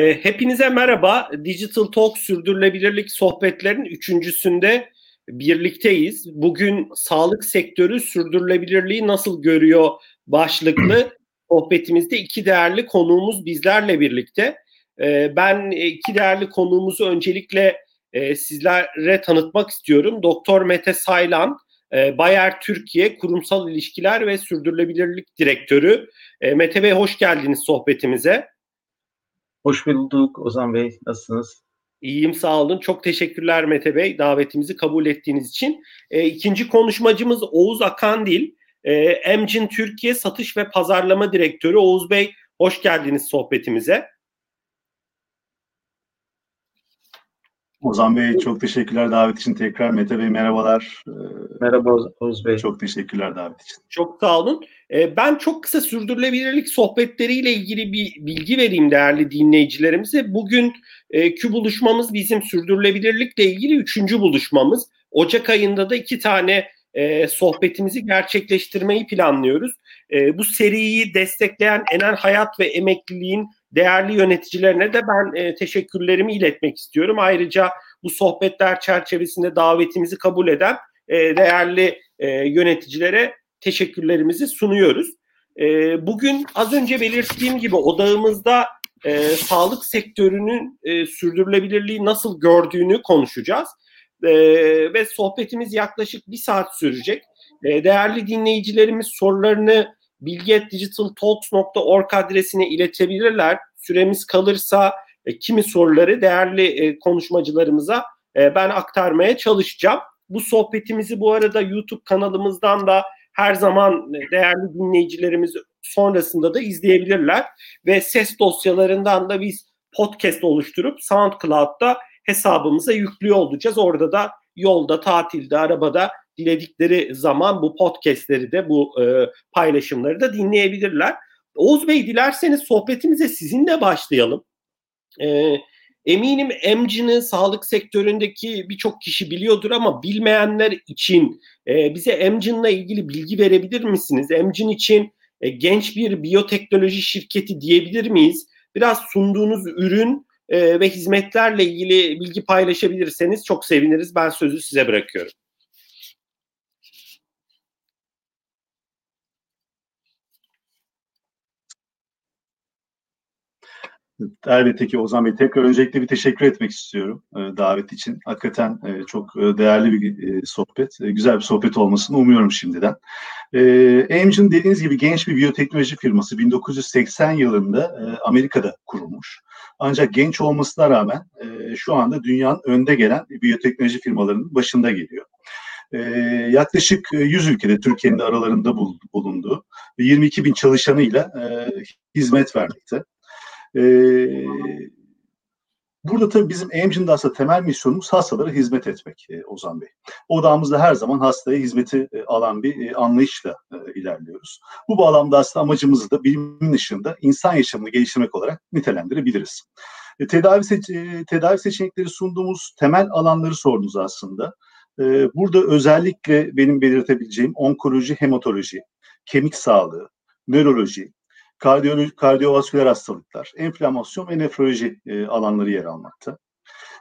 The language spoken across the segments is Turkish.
E, hepinize merhaba. Digital Talk sürdürülebilirlik sohbetlerinin üçüncüsünde birlikteyiz. Bugün sağlık sektörü sürdürülebilirliği nasıl görüyor başlıklı sohbetimizde iki değerli konuğumuz bizlerle birlikte. E, ben iki değerli konuğumuzu öncelikle e, sizlere tanıtmak istiyorum. Doktor Mete Saylan, e, Bayer Türkiye Kurumsal İlişkiler ve Sürdürülebilirlik Direktörü. E, Mete Bey hoş geldiniz sohbetimize. Hoş bulduk Ozan Bey. Nasılsınız? İyiyim sağ olun. Çok teşekkürler Mete Bey davetimizi kabul ettiğiniz için. E, ikinci konuşmacımız Oğuz Akandil. E, Emcin Türkiye Satış ve Pazarlama Direktörü. Oğuz Bey hoş geldiniz sohbetimize. Ozan Bey çok teşekkürler davet için tekrar. Mete Bey merhabalar. Ee, Merhaba Oğuz Bey. Çok teşekkürler davet için. Çok sağ olun. Ee, ben çok kısa sürdürülebilirlik sohbetleriyle ilgili bir bilgi vereyim değerli dinleyicilerimize. Bugün e, Q buluşmamız bizim sürdürülebilirlikle ilgili üçüncü buluşmamız. Ocak ayında da iki tane e, sohbetimizi gerçekleştirmeyi planlıyoruz. E, bu seriyi destekleyen Enen Hayat ve Emekliliğin değerli yöneticilerine de ben e, teşekkürlerimi iletmek istiyorum. Ayrıca bu sohbetler çerçevesinde davetimizi kabul eden e, değerli e, yöneticilere teşekkürlerimizi sunuyoruz. E, bugün az önce belirttiğim gibi odağımızda e, sağlık sektörünün e, sürdürülebilirliği nasıl gördüğünü konuşacağız. E, ve sohbetimiz yaklaşık bir saat sürecek. E, değerli dinleyicilerimiz sorularını bilgi.digitaltalks.org adresine iletebilirler. Süremiz kalırsa e, kimi soruları değerli e, konuşmacılarımıza e, ben aktarmaya çalışacağım. Bu sohbetimizi bu arada YouTube kanalımızdan da her zaman e, değerli dinleyicilerimiz sonrasında da izleyebilirler ve ses dosyalarından da biz podcast oluşturup SoundCloud'da hesabımıza yüklüyor olacağız. Orada da yolda, tatilde, arabada diledikleri zaman bu podcastleri de bu e, paylaşımları da dinleyebilirler. Oğuz Bey dilerseniz sohbetimize sizinle başlayalım. E, eminim Emcin'i sağlık sektöründeki birçok kişi biliyordur ama bilmeyenler için e, bize Emcin'le ilgili bilgi verebilir misiniz? Emcin için e, genç bir biyoteknoloji şirketi diyebilir miyiz? Biraz sunduğunuz ürün e, ve hizmetlerle ilgili bilgi paylaşabilirseniz çok seviniriz. Ben sözü size bırakıyorum. Elbette ki Ozan Bey tekrar öncelikle bir teşekkür etmek istiyorum e, davet için. Hakikaten e, çok e, değerli bir sohbet, güzel bir sohbet olmasını umuyorum şimdiden. E, Amgen dediğiniz gibi genç bir biyoteknoloji firması 1980 yılında Amerika'da kurulmuş. Ancak genç olmasına rağmen şu anda dünyanın önde gelen biyoteknoloji firmalarının başında geliyor. Ee, yaklaşık 100 ülkede Türkiye'nin aralarında bulunduğu 22 bin çalışanıyla e, hizmet vermekte. E, burada tabii bizim Amgen'da aslında temel misyonumuz hastalara hizmet etmek e, Ozan Bey. Odağımızda her zaman hastaya hizmeti e, alan bir e, anlayışla e, ilerliyoruz. Bu bağlamda aslında amacımızı da bilimin ışığında insan yaşamını geliştirmek olarak nitelendirebiliriz. E, tedavi, seç e, tedavi seçenekleri sunduğumuz temel alanları sordunuz aslında. E, burada özellikle benim belirtebileceğim onkoloji, hematoloji, kemik sağlığı, nöroloji, kardiyo, kardiyovasküler hastalıklar, enflamasyon ve nefroloji e, alanları yer almakta.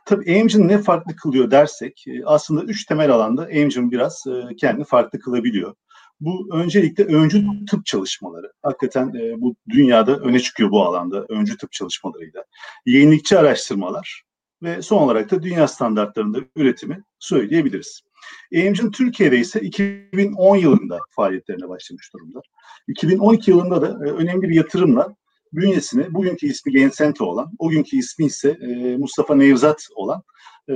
Tabii Amgen ne farklı kılıyor dersek e, aslında üç temel alanda Amgen biraz e, kendini farklı kılabiliyor. Bu öncelikle öncü tıp çalışmaları. Hakikaten e, bu dünyada öne çıkıyor bu alanda öncü tıp çalışmalarıyla. Yenilikçi araştırmalar ve son olarak da dünya standartlarında üretimi söyleyebiliriz. Amgen Türkiye'de ise 2010 yılında faaliyetlerine başlamış durumda. 2012 yılında da e, önemli bir yatırımla bünyesine bugünkü ismi Gensente olan, o günkü ismi ise e, Mustafa Nevzat olan e,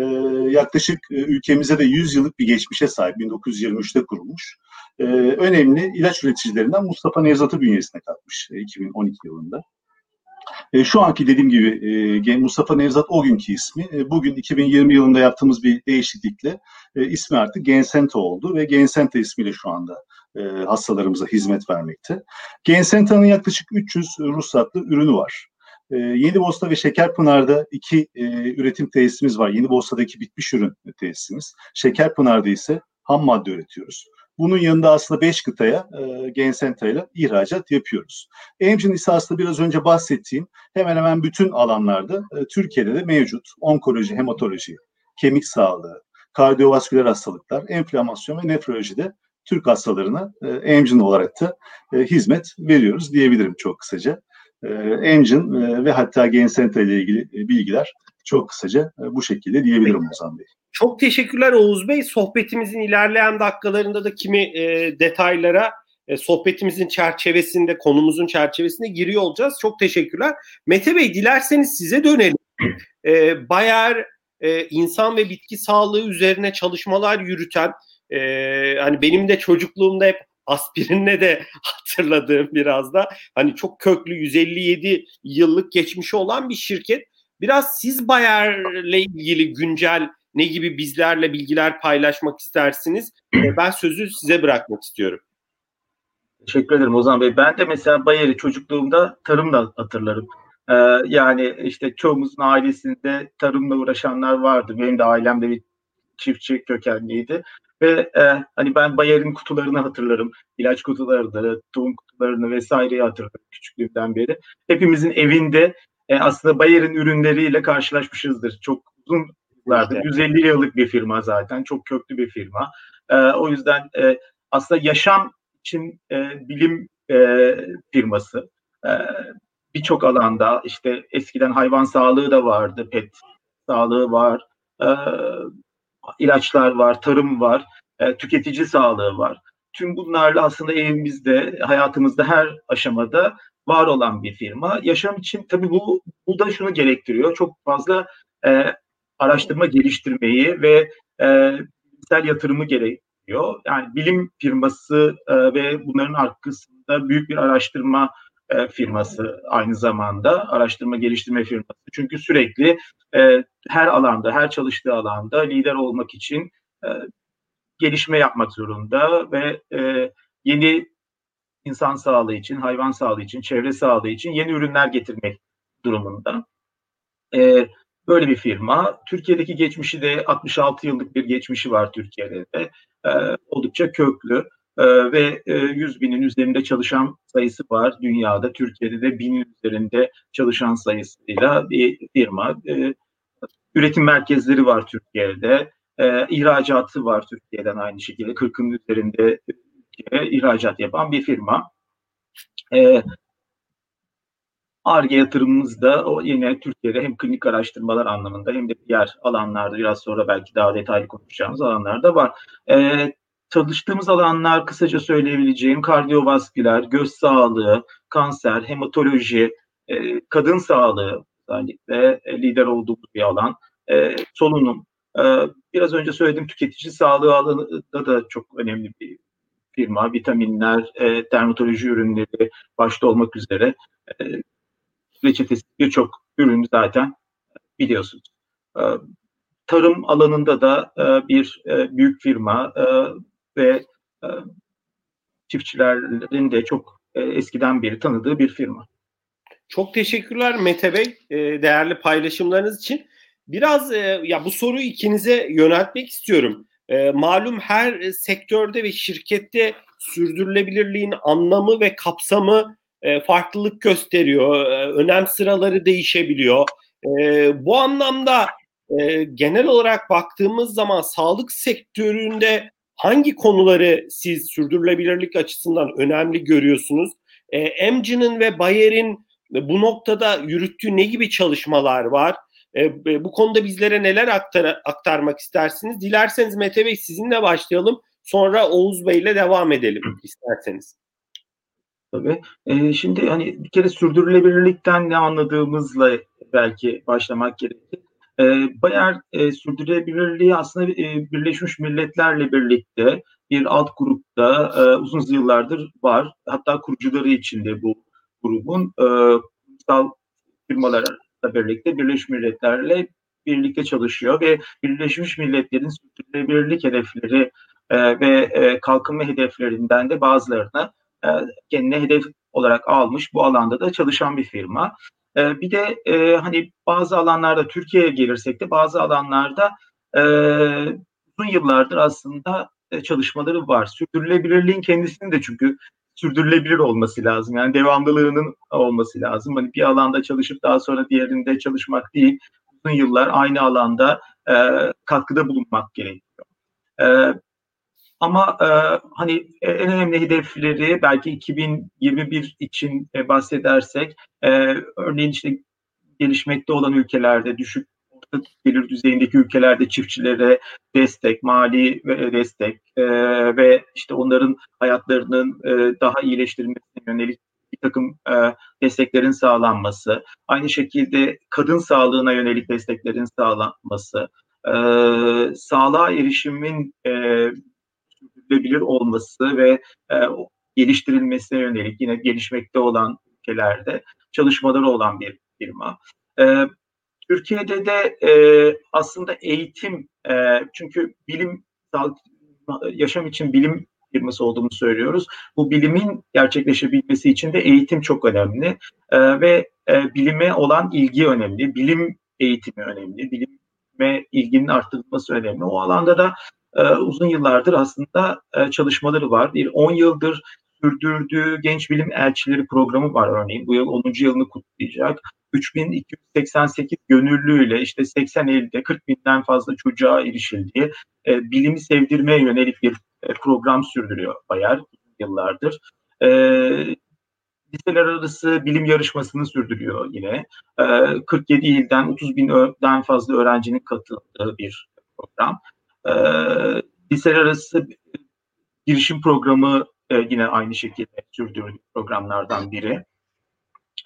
yaklaşık e, ülkemize de 100 yıllık bir geçmişe sahip 1923'te kurulmuş e, önemli ilaç üreticilerinden Mustafa Nevzat'ı bünyesine katmış e, 2012 yılında. E, şu anki dediğim gibi e, Mustafa Nevzat o günkü ismi. E, bugün 2020 yılında yaptığımız bir değişiklikle e, ismi artık Gensente oldu ve Gensente ismiyle şu anda e, hastalarımıza hizmet vermekte. Gensenta'nın yaklaşık 300 ruhsatlı ürünü var. E, Yeni Bosta ve Şekerpınar'da iki e, üretim tesisimiz var. Yeni Bosta'daki bitmiş ürün tesisimiz. Şekerpınar'da ise ham madde üretiyoruz. Bunun yanında aslında 5 kıtaya e, Gensenta ile ihracat yapıyoruz. Engine ise aslında biraz önce bahsettiğim hemen hemen bütün alanlarda e, Türkiye'de de mevcut. Onkoloji, hematoloji, kemik sağlığı, kardiyovasküler hastalıklar, enflamasyon ve nefrolojide Türk hastalarına e, Engine olarak da e, hizmet veriyoruz diyebilirim çok kısaca. E, Engine e, ve hatta Gensenta ile ilgili e, bilgiler çok kısaca e, bu şekilde diyebilirim Ozan Bey. Çok teşekkürler Oğuz Bey. Sohbetimizin ilerleyen dakikalarında da kimi e, detaylara e, sohbetimizin çerçevesinde, konumuzun çerçevesinde giriyor olacağız. Çok teşekkürler. Mete Bey dilerseniz size dönelim. E, Bayer e, insan ve bitki sağlığı üzerine çalışmalar yürüten, e, hani benim de çocukluğumda hep aspirinle de hatırladığım biraz da hani çok köklü 157 yıllık geçmişi olan bir şirket. Biraz siz Bayer'le ilgili güncel ne gibi bizlerle bilgiler paylaşmak istersiniz? Ben sözü size bırakmak istiyorum. Teşekkür ederim Ozan Bey. Ben de mesela Bayer'i çocukluğumda tarımla hatırlarım. Ee, yani işte çoğumuzun ailesinde tarımla uğraşanlar vardı. Benim de ailemde bir çiftçi kökenliydi. Ve e, hani ben Bayer'in kutularını hatırlarım. İlaç kutularını, tohum kutularını vesaireyi hatırlarım küçüklüğümden beri. Hepimizin evinde e, aslında Bayer'in ürünleriyle karşılaşmışızdır. Çok uzun yıllardır. Evet. 150 yıllık bir firma zaten. Çok köklü bir firma. E, o yüzden e, aslında yaşam için e, bilim e, firması. E, Birçok alanda işte eskiden hayvan sağlığı da vardı. Pet sağlığı var. E, ilaçlar var, tarım var, e, tüketici sağlığı var. Tüm bunlarla aslında evimizde, hayatımızda her aşamada var olan bir firma. Yaşam için tabii bu, bu da şunu gerektiriyor. Çok fazla e, araştırma geliştirmeyi ve e, bilimsel yatırımı gerektiriyor. Yani bilim firması e, ve bunların arkasında büyük bir araştırma e, firması aynı zamanda araştırma geliştirme firması. Çünkü sürekli e, her alanda, her çalıştığı alanda lider olmak için e, gelişme yapmak zorunda ve e, yeni insan sağlığı için, hayvan sağlığı için, çevre sağlığı için yeni ürünler getirmek durumunda. E, böyle bir firma. Türkiye'deki geçmişi de 66 yıllık bir geçmişi var Türkiye'de de. E, oldukça köklü e, ve e, 100 binin üzerinde çalışan sayısı var dünyada. Türkiye'de de binin üzerinde çalışan sayısıyla bir firma. E, üretim merkezleri var Türkiye'de. E, ihracatı var Türkiye'den aynı şekilde. 40'ın üzerinde ihracat yapan bir firma. E, ARGE yatırımımız da o yine Türkiye'de hem klinik araştırmalar anlamında hem de diğer alanlarda biraz sonra belki daha detaylı konuşacağımız alanlarda var. E, çalıştığımız alanlar kısaca söyleyebileceğim kardiyovasküler, göz sağlığı, kanser, hematoloji, e, kadın sağlığı özellikle e, lider olduğumuz bir alan, e, solunum. E, biraz önce söylediğim tüketici sağlığı alanında da çok önemli bir firma. Vitaminler, e, dermatoloji ürünleri başta olmak üzere e, reçetesi birçok ürün zaten biliyorsunuz. E, tarım alanında da e, bir e, büyük firma e, ve e, çiftçilerin de çok e, eskiden beri tanıdığı bir firma. Çok teşekkürler Mete Bey e, değerli paylaşımlarınız için. Biraz e, ya bu soruyu ikinize yöneltmek istiyorum. E, malum her sektörde ve şirkette sürdürülebilirliğin anlamı ve kapsamı e, farklılık gösteriyor. E, önem sıraları değişebiliyor. E, bu anlamda e, genel olarak baktığımız zaman sağlık sektöründe hangi konuları siz sürdürülebilirlik açısından önemli görüyorsunuz? E, Emci'nin ve Bayer'in bu noktada yürüttüğü ne gibi çalışmalar var? E, e, bu konuda bizlere neler aktar, aktarmak istersiniz? Dilerseniz Mete Bey sizinle başlayalım. Sonra Oğuz Bey ile devam edelim isterseniz. Tabii. E, şimdi hani bir kere sürdürülebilirlikten ne anladığımızla belki başlamak gerekir. E, Bayer e, sürdürülebilirliği aslında e, Birleşmiş Milletler'le birlikte bir alt grupta e, uzun yıllardır var. Hatta kurucuları içinde bu grubun e, kurumsal firmalarla birlikte Birleşmiş Milletler'le birlikte çalışıyor ve Birleşmiş Milletler'in sürdürülebilirlik hedefleri e, ve e, kalkınma hedeflerinden de bazılarını e, kendine hedef olarak almış bu alanda da çalışan bir firma. E, bir de e, hani bazı alanlarda Türkiye'ye gelirsek de bazı alanlarda e, uzun yıllardır aslında e, çalışmaları var. Sürdürülebilirliğin kendisinin de çünkü sürdürülebilir olması lazım. Yani devamlılığının olması lazım. Hani bir alanda çalışıp daha sonra diğerinde çalışmak değil. Uzun yıllar aynı alanda e, katkıda bulunmak gerekiyor. E, ama e, hani en önemli hedefleri belki 2021 için e, bahsedersek e, örneğin işte gelişmekte olan ülkelerde düşük orta gelir düzeyindeki ülkelerde çiftçilere destek, mali destek e, ve işte onların hayatlarının e, daha iyileştirilmesine yönelik bir takım e, desteklerin sağlanması, aynı şekilde kadın sağlığına yönelik desteklerin sağlanması, e, sağlığa erişimin e, sürdürülebilir olması ve e, geliştirilmesine yönelik yine gelişmekte olan ülkelerde çalışmaları olan bir firma. E, Türkiye'de de e, aslında eğitim e, çünkü bilim yaşam için bilim firması olduğunu söylüyoruz. Bu bilimin gerçekleşebilmesi için de eğitim çok önemli e, ve e, bilime olan ilgi önemli, bilim eğitimi önemli, bilime ilginin arttırılması önemli. O alanda da e, uzun yıllardır aslında e, çalışmaları var. Bir 10 yıldır sürdürdüğü genç bilim elçileri programı var örneğin. Bu yıl 10. yılını kutlayacak. 3288 gönüllüyle işte 80 ilde 40 binden fazla çocuğa erişildiği e, bilimi sevdirmeye yönelik bir e, program sürdürüyor Bayer yıllardır. E, liseler arası bilim yarışmasını sürdürüyor yine. E, 47 ilden 30 binden fazla öğrencinin katıldığı bir program. E, liseler arası girişim programı e, yine aynı şekilde sürdürdüğü programlardan biri.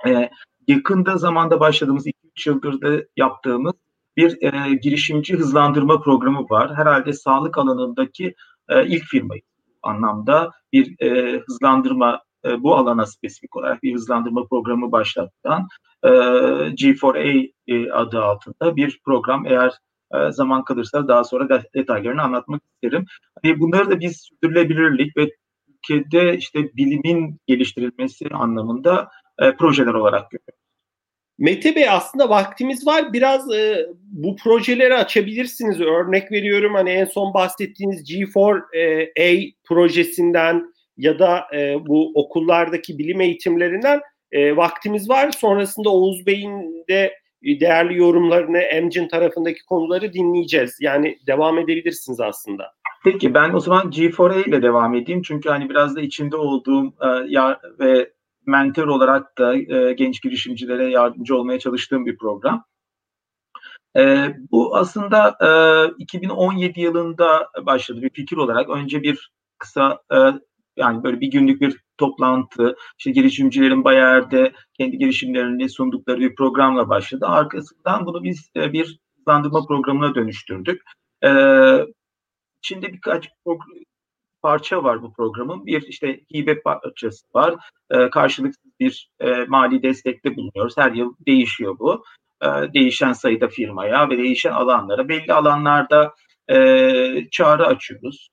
E, yakında zamanda başladığımız 2-3 yıldır da yaptığımız bir e, girişimci hızlandırma programı var. Herhalde sağlık alanındaki e, ilk firmayı anlamda bir e, hızlandırma e, bu alana spesifik olarak bir hızlandırma programı başlattan e, G4A e, adı altında bir program eğer e, zaman kalırsa daha sonra detaylarını anlatmak isterim. Hani bunları da biz sürdürülebilirlik ve ülkede işte bilimin geliştirilmesi anlamında e, projeler olarak görüyoruz. Mete Bey aslında vaktimiz var. Biraz e, bu projeleri açabilirsiniz. Örnek veriyorum hani en son bahsettiğiniz G4A projesinden ya da e, bu okullardaki bilim eğitimlerinden e, vaktimiz var. Sonrasında Oğuz Bey'in de değerli yorumlarını Emcin tarafındaki konuları dinleyeceğiz. Yani devam edebilirsiniz aslında. Peki ben o zaman G4A ile devam edeyim. Çünkü hani biraz da içinde olduğum e, ya ve mentor olarak da e, genç girişimcilere yardımcı olmaya çalıştığım bir program. E, bu aslında e, 2017 yılında başladı bir fikir olarak. Önce bir kısa e, yani böyle bir günlük bir toplantı, işte girişimcilerin Bayer'de kendi girişimlerini sundukları bir programla başladı. Arkasından bunu biz e, bir hızlandırma programına dönüştürdük. E, içinde birkaç parça var bu programın. Bir işte hibe parçası var. E, karşılıksız bir e, mali destekte bulunuyoruz. Her yıl değişiyor bu. E, değişen sayıda firmaya ve değişen alanlara. Belli alanlarda e, çağrı açıyoruz.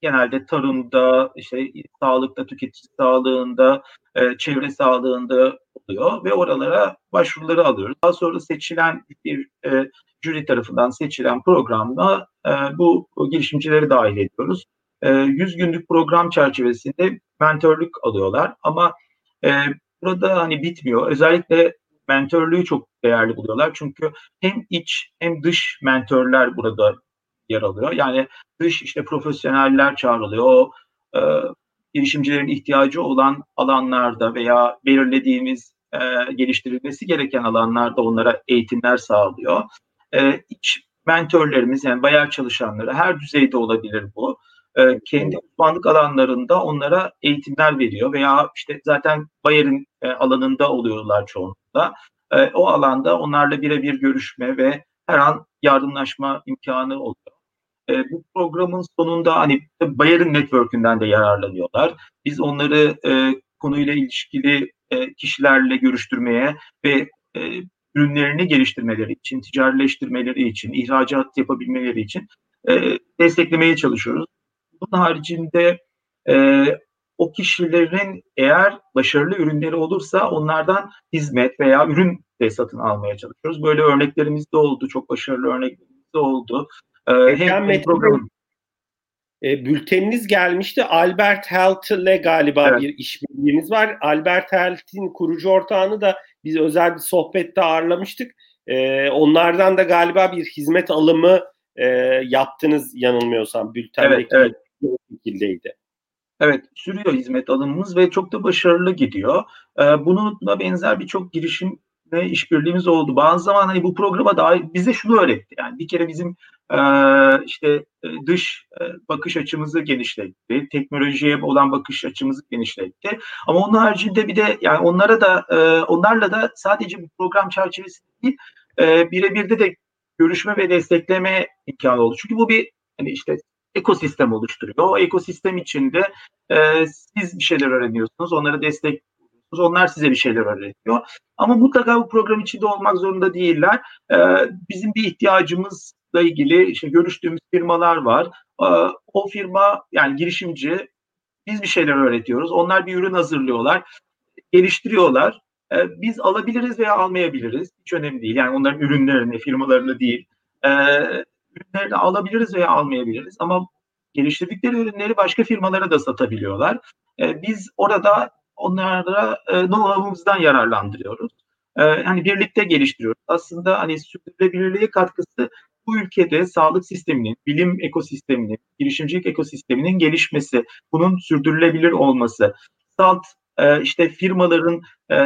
Genelde tarımda, işte sağlıkta, tüketici sağlığında, e, çevre sağlığında oluyor ve oralara başvuruları alıyoruz. Daha sonra seçilen bir e, jüri tarafından seçilen programda e, bu girişimcileri dahil ediyoruz. 100 ee, günlük program çerçevesinde mentörlük alıyorlar ama e, burada hani bitmiyor. Özellikle mentörlüğü çok değerli buluyorlar. Çünkü hem iç hem dış mentörler burada yer alıyor. Yani dış işte profesyoneller çağrılıyor. O e, girişimcilerin ihtiyacı olan alanlarda veya belirlediğimiz e, geliştirilmesi gereken alanlarda onlara eğitimler sağlıyor. E, iç mentörlerimiz yani bayağı çalışanları her düzeyde olabilir bu. E, kendi uzmanlık alanlarında onlara eğitimler veriyor veya işte zaten Bayer'in e, alanında oluyorlar çoğunlukla. E, o alanda onlarla birebir görüşme ve her an yardımlaşma imkanı oluyor. bu programın sonunda hani Bayer'in network'ünden de yararlanıyorlar. Biz onları konuyla ilişkili kişilerle görüştürmeye ve ürünlerini geliştirmeleri için, ticarileştirmeleri için, ihracat yapabilmeleri için desteklemeye çalışıyoruz. Bunun haricinde e, o kişilerin eğer başarılı ürünleri olursa onlardan hizmet veya ürün de satın almaya çalışıyoruz. Böyle örneklerimiz de oldu. Çok başarılı örneklerimiz de oldu. Ee, hem, hem programın e, bülteniniz gelmişti. Albert Health ile galiba evet. bir işbirliğiniz var. Albert Health'in kurucu ortağını da biz özel bir sohbette ağırlamıştık. E, onlardan da galiba bir hizmet alımı e, yaptınız yanılmıyorsam bültendeki evet, evet. Şekildeydi. Evet, sürüyor hizmet alımımız ve çok da başarılı gidiyor. Ee, bununla benzer birçok girişim ve işbirliğimiz oldu. Bazı zaman hani bu programa da bize şunu öğretti. Yani bir kere bizim e, işte e, dış e, bakış açımızı genişletti. Teknolojiye olan bakış açımızı genişletti. Ama onun haricinde bir de yani onlara da e, onlarla da sadece bu program çerçevesinde değil e, birebir de görüşme ve destekleme imkanı oldu. Çünkü bu bir hani işte ekosistem oluşturuyor. O ekosistem içinde e, siz bir şeyler öğreniyorsunuz, onları destek onlar size bir şeyler öğretiyor. Ama mutlaka bu program içinde olmak zorunda değiller. Ee, bizim bir ihtiyacımızla ilgili işte görüştüğümüz firmalar var. Ee, o firma yani girişimci biz bir şeyler öğretiyoruz. Onlar bir ürün hazırlıyorlar, geliştiriyorlar. Ee, biz alabiliriz veya almayabiliriz. Hiç önemli değil. Yani onların ürünlerini, firmalarını değil. Ee, ürünlerini alabiliriz veya almayabiliriz. Ama geliştirdikleri ürünleri başka firmalara da satabiliyorlar. Ee, biz orada onlara e, know-how'ımızdan yararlandırıyoruz. E, hani birlikte geliştiriyoruz. Aslında hani sürdürülebilirliğe katkısı bu ülkede sağlık sisteminin, bilim ekosisteminin, girişimcilik ekosisteminin gelişmesi, bunun sürdürülebilir olması, salt e, işte firmaların e,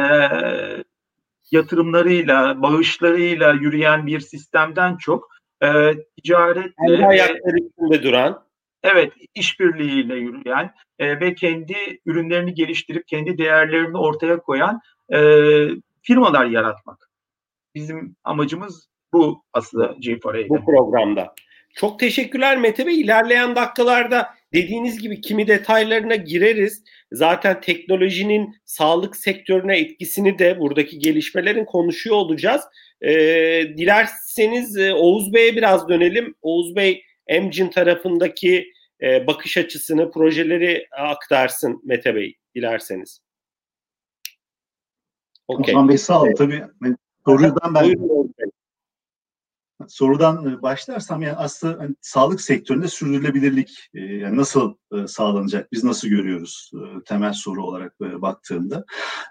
yatırımlarıyla, bağışlarıyla yürüyen bir sistemden çok e, ticaretle... Kendi ayakları üstünde duran Evet, işbirliğiyle yürüyen e, ve kendi ürünlerini geliştirip kendi değerlerini ortaya koyan e, firmalar yaratmak. Bizim amacımız bu aslında G4A'de. Bu programda. Çok teşekkürler Mete Bey. İlerleyen dakikalarda dediğiniz gibi kimi detaylarına gireriz. Zaten teknolojinin sağlık sektörüne etkisini de buradaki gelişmelerin konuşuyor olacağız. Ee, dilerseniz e, Oğuz Bey'e biraz dönelim. Oğuz Bey Emcin tarafındaki e, bakış açısını, projeleri aktarsın Mete Bey dilerseniz. Okay. Osman Bey sağ olun. Tabii sorudan ben sorudan e, başlarsam yani aslında hani, sağlık sektöründe sürdürülebilirlik e, yani nasıl e, sağlanacak? Biz nasıl görüyoruz e, temel soru olarak e, baktığımda.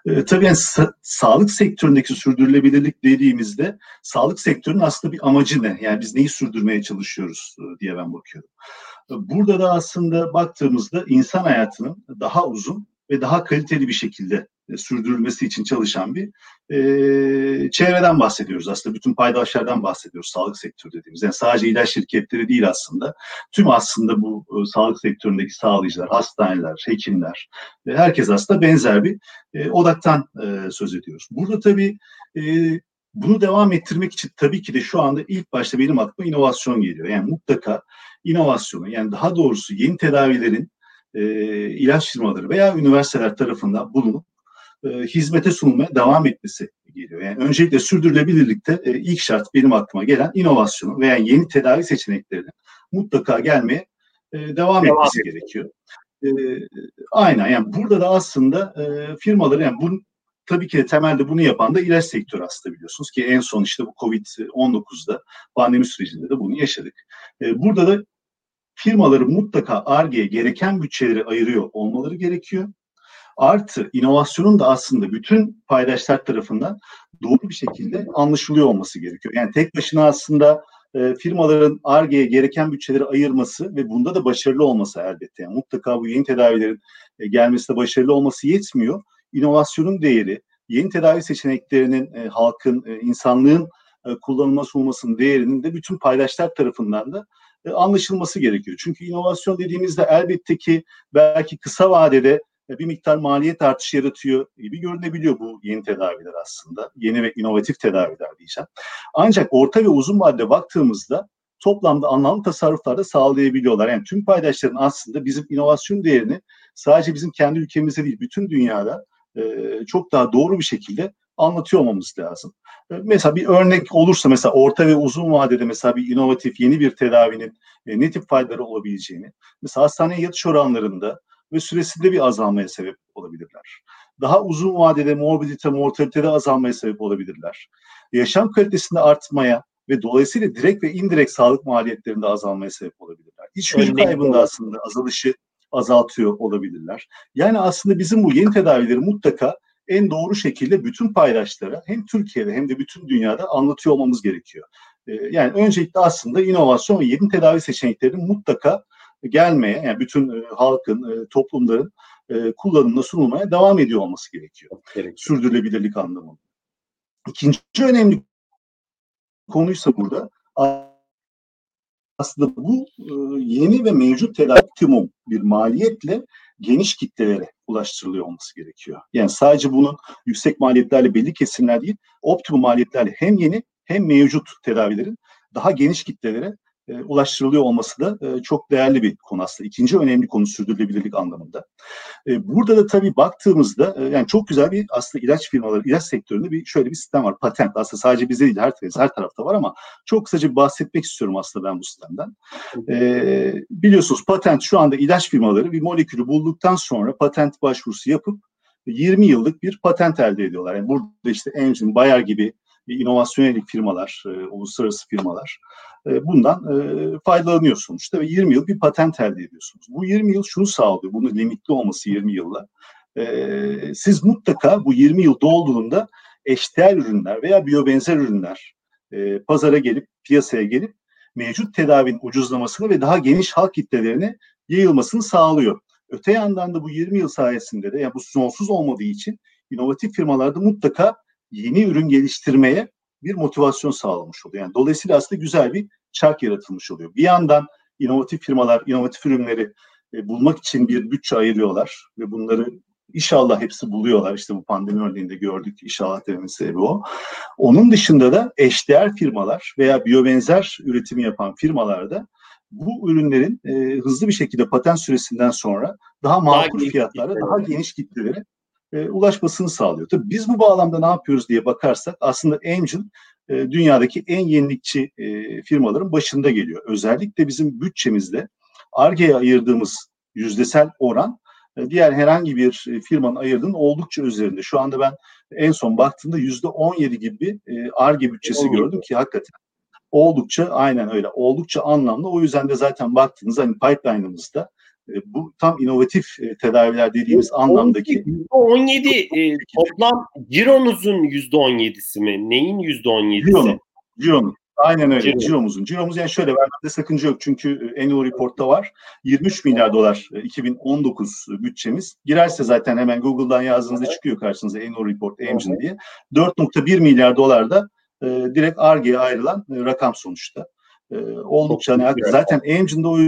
E, tabii yani sa- sağlık sektöründeki sürdürülebilirlik dediğimizde sağlık sektörünün aslında bir amacı ne? Yani biz neyi sürdürmeye çalışıyoruz e, diye ben bakıyorum. Burada da aslında baktığımızda insan hayatının daha uzun ve daha kaliteli bir şekilde e, sürdürülmesi için çalışan bir e, çevreden bahsediyoruz. Aslında bütün paydaşlardan bahsediyoruz sağlık sektörü dediğimiz. Yani sadece ilaç şirketleri değil aslında. Tüm aslında bu e, sağlık sektöründeki sağlayıcılar, hastaneler, hekimler, e, herkes aslında benzer bir e, odaktan e, söz ediyoruz. Burada tabii e, bunu devam ettirmek için tabii ki de şu anda ilk başta benim aklıma inovasyon geliyor. Yani mutlaka inovasyonu yani daha doğrusu yeni tedavilerin e, ilaç firmaları veya üniversiteler tarafından bulunup e, hizmete sunulmaya devam etmesi geliyor. Yani öncelikle sürdürülebilirlikte e, ilk şart benim aklıma gelen inovasyonu veya yeni tedavi seçeneklerinin mutlaka gelmeye e, devam, devam etmesi et. gerekiyor. E, aynen yani burada da aslında e, firmaları yani bu tabii ki de temelde bunu yapan da ilaç sektörü aslında biliyorsunuz ki en son işte bu Covid-19'da pandemi sürecinde de bunu yaşadık. E, burada da firmaları mutlaka ARGE'ye gereken bütçeleri ayırıyor olmaları gerekiyor. Artı inovasyonun da aslında bütün paydaşlar tarafından doğru bir şekilde anlaşılıyor olması gerekiyor. Yani tek başına aslında e, firmaların ARGE'ye gereken bütçeleri ayırması ve bunda da başarılı olması elbette. Yani mutlaka bu yeni tedavilerin e, gelmesinde başarılı olması yetmiyor. İnovasyonun değeri, yeni tedavi seçeneklerinin e, halkın, e, insanlığın e, kullanılması olmasının değerinin de bütün paydaşlar tarafından da e, anlaşılması gerekiyor. Çünkü inovasyon dediğimizde elbette ki belki kısa vadede bir miktar maliyet artışı yaratıyor gibi görünebiliyor bu yeni tedaviler aslında. Yeni ve inovatif tedaviler diyeceğim. Ancak orta ve uzun vadede baktığımızda toplamda anlamlı tasarruflar da sağlayabiliyorlar. Yani tüm paydaşların aslında bizim inovasyon değerini sadece bizim kendi ülkemizde değil bütün dünyada çok daha doğru bir şekilde anlatıyor olmamız lazım. Mesela bir örnek olursa mesela orta ve uzun vadede mesela bir inovatif yeni bir tedavinin e, ne tip faydaları olabileceğini mesela hastaneye yatış oranlarında ve süresinde bir azalmaya sebep olabilirler. Daha uzun vadede morbidite, mortalitede azalmaya sebep olabilirler. Yaşam kalitesinde artmaya ve dolayısıyla direkt ve indirekt sağlık maliyetlerinde azalmaya sebep olabilirler. İç gücü kaybında aslında azalışı azaltıyor olabilirler. Yani aslında bizim bu yeni tedavileri mutlaka en doğru şekilde bütün paydaşlara hem Türkiye'de hem de bütün dünyada anlatıyor olmamız gerekiyor. Ee, yani öncelikle aslında inovasyon ve yeni tedavi seçeneklerinin mutlaka gelmeye, yani bütün e, halkın, e, toplumların e, kullanımına sunulmaya devam ediyor olması gerekiyor. gerekiyor. Sürdürülebilirlik anlamında. İkinci önemli konuysa burada aslında bu yeni ve mevcut tedavi optimum bir maliyetle geniş kitlelere ulaştırılıyor olması gerekiyor. Yani sadece bunun yüksek maliyetlerle belli kesimler değil, optimum maliyetlerle hem yeni hem mevcut tedavilerin daha geniş kitlelere e, ulaştırılıyor olması da e, çok değerli bir konu aslında. İkinci önemli konu sürdürülebilirlik anlamında. E, burada da tabii baktığımızda e, yani çok güzel bir aslında ilaç firmaları, ilaç sektöründe bir şöyle bir sistem var. Patent aslında sadece bizde değil her, her tarafta var ama çok kısaca bahsetmek istiyorum aslında ben bu sistemden. E, biliyorsunuz patent şu anda ilaç firmaları bir molekülü bulduktan sonra patent başvurusu yapıp 20 yıllık bir patent elde ediyorlar. Yani burada işte Amgen, Bayer gibi inovasyon yönelik firmalar, e, uluslararası firmalar e, bundan e, faydalanıyor sonuçta ve 20 yıl bir patent elde ediyorsunuz. Bu 20 yıl şunu sağlıyor, bunun limitli olması 20 yılla. E, siz mutlaka bu 20 yıl dolduğunda eşdeğer ürünler veya biyobenzer ürünler e, pazara gelip, piyasaya gelip mevcut tedavinin ucuzlamasını ve daha geniş halk kitlelerine yayılmasını sağlıyor. Öte yandan da bu 20 yıl sayesinde de yani bu sonsuz olmadığı için inovatif firmalarda mutlaka yeni ürün geliştirmeye bir motivasyon sağlamış oluyor. Yani dolayısıyla aslında güzel bir çark yaratılmış oluyor. Bir yandan inovatif firmalar inovatif ürünleri e, bulmak için bir bütçe ayırıyorlar ve bunları inşallah hepsi buluyorlar. İşte bu pandemi örneğinde gördük inşallah dememin sebebi o. Onun dışında da eşdeğer firmalar veya biyobenzer üretimi yapan firmalarda bu ürünlerin e, hızlı bir şekilde patent süresinden sonra daha makul daha fiyatlara, daha geniş kitlelere e, ulaşmasını sağlıyor. Tabii biz bu bağlamda ne yapıyoruz diye bakarsak aslında Angel e, dünyadaki en yenilikçi e, firmaların başında geliyor. Özellikle bizim bütçemizde ARGE'ye ayırdığımız yüzdesel oran e, diğer herhangi bir e, firmanın ayırdığının oldukça üzerinde. Şu anda ben en son baktığımda yüzde 17 gibi e, ARGE bütçesi gördüm ki hakikaten oldukça aynen öyle oldukça anlamlı. O yüzden de zaten baktığınız hani pipeline'ımızda bu tam inovatif e, tedaviler dediğimiz 17, anlamdaki %17 e, toplam cironuzun %17'si mi? Neyin %17'si? Ciro'nun. Ciro'nun. Aynen öyle. Ciro. Ciromuzun. Ciromuz yani şöyle vermemde sakınca yok. Çünkü annual report'ta var. 23 milyar dolar 2019 bütçemiz. Girerse zaten hemen Google'dan yazdığınızda çıkıyor karşınıza annual report engine diye. 4.1 milyar dolar da e, direkt ARGE'ye ayrılan e, rakam sonuçta. E, oldukça hani, zaten engine'da o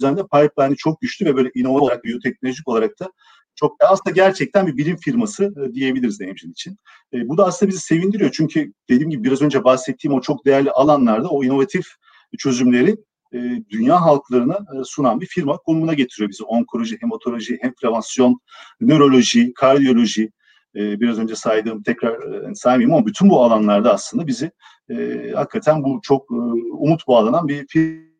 yüzden de pipeline'i çok güçlü ve böyle inovatif olarak, biyoteknolojik olarak da çok aslında gerçekten bir bilim firması e, diyebiliriz Emjin için. E, bu da aslında bizi sevindiriyor çünkü dediğim gibi biraz önce bahsettiğim o çok değerli alanlarda o inovatif çözümleri e, dünya halklarına e, sunan bir firma konumuna getiriyor bizi. Onkoloji, hematoloji, enflamasyon, nöroloji, kardiyoloji, e, biraz önce saydığım tekrar e, saymayayım ama bütün bu alanlarda aslında bizi e, hakikaten bu çok e, umut bağlanan bir firma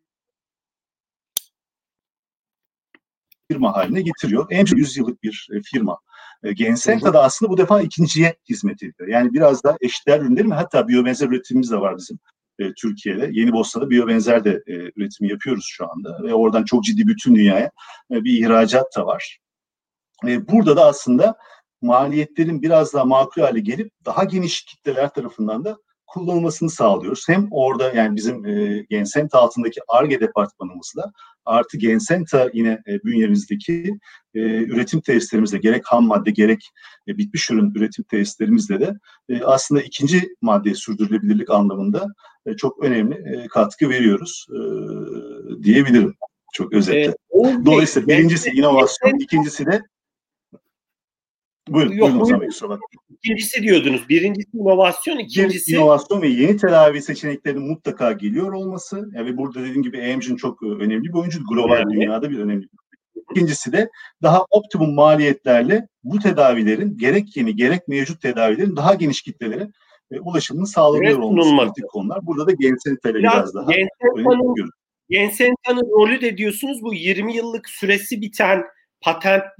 firma haline getiriyor. En 100 yıllık bir e, firma. E, Gensenta da aslında bu defa ikinciye hizmet ediyor. Yani biraz da eşdeğer ürünleri mi hatta biyobenzer üretimimiz de var bizim e, Türkiye'de. Yeni Bosna'da biyobenzer de e, üretimi yapıyoruz şu anda ve oradan çok ciddi bütün dünyaya e, bir ihracat da var. E, burada da aslında maliyetlerin biraz daha makul hale gelip daha geniş kitleler tarafından da kullanılmasını sağlıyoruz. Hem orada yani bizim e, Gensenta altındaki ARGE departmanımızla artı Gensenta yine e, bünyemizdeki e, üretim tesislerimizde gerek ham madde gerek e, bitmiş ürün üretim tesislerimizde de e, aslında ikinci madde sürdürülebilirlik anlamında e, çok önemli e, katkı veriyoruz e, diyebilirim çok özetle. E, Dolayısıyla birincisi inovasyon, ikincisi de Buyurun, Yok, buyurun Ozan Bey, kusura İkincisi diyordunuz. Birincisi inovasyon, ikincisi... inovasyon ve yeni tedavi seçeneklerinin mutlaka geliyor olması. Yani burada dediğim gibi Amgen çok e, önemli bir oyuncu. Global yani. dünyada bir önemli bir İkincisi de daha optimum maliyetlerle bu tedavilerin gerek yeni gerek mevcut tedavilerin daha geniş kitlelere e, ulaşımını sağlanıyor evet, olması kritik konular. Burada da Gensenta'yla biraz, biraz daha Gensenta'nın, Gensenta'nın rolü de diyorsunuz bu 20 yıllık süresi biten patentlerin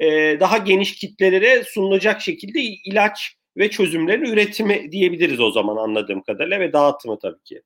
e, daha geniş kitlelere sunulacak şekilde ilaç ve çözümlerin üretimi diyebiliriz o zaman anladığım kadarıyla ve dağıtımı tabii ki.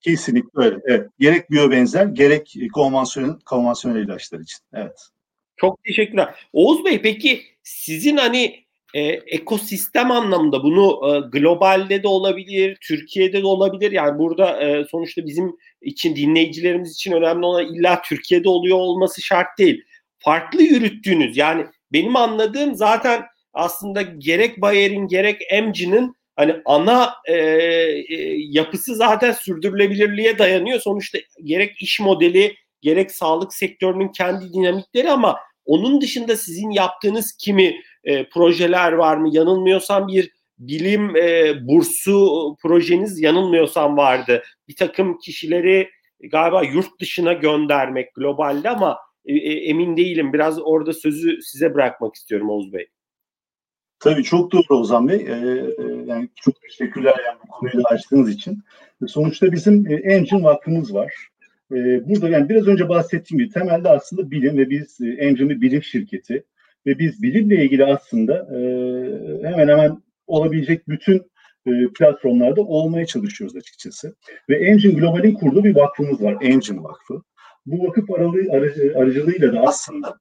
Kesinlikle öyle. Evet. Gerek biyobenzer gerek konvansiyonel, konvansiyonel ilaçlar için. Evet. Çok teşekkürler. Oğuz Bey peki sizin hani e, ekosistem anlamında bunu e, globalde de olabilir, Türkiye'de de olabilir. Yani burada e, sonuçta bizim için dinleyicilerimiz için önemli olan illa Türkiye'de oluyor olması şart değil. Farklı yürüttüğünüz yani benim anladığım zaten aslında gerek Bayer'in gerek Emci'nin hani ana e, e, yapısı zaten sürdürülebilirliğe dayanıyor. Sonuçta gerek iş modeli gerek sağlık sektörünün kendi dinamikleri ama onun dışında sizin yaptığınız kimi e, projeler var mı? Yanılmıyorsam bir bilim e, bursu projeniz yanılmıyorsam vardı. Bir takım kişileri galiba yurt dışına göndermek globalde ama e, e, emin değilim. Biraz orada sözü size bırakmak istiyorum Oğuz Bey. Tabii çok doğru Ozan Bey. Ee, yani çok teşekkürler yani bu konuyu da açtığınız için. Sonuçta bizim Engine Vakfımız var. E, burada yani biraz önce bahsettiğim gibi temelde aslında bilim ve biz Engine bir bilim şirketi ve biz bilimle ilgili aslında e, hemen hemen olabilecek bütün e, platformlarda olmaya çalışıyoruz açıkçası. Ve Engine Global'in kurduğu bir vakfımız var, Engine Vakfı. Bu vakıf aralığı, aracı, aracılığıyla da aslında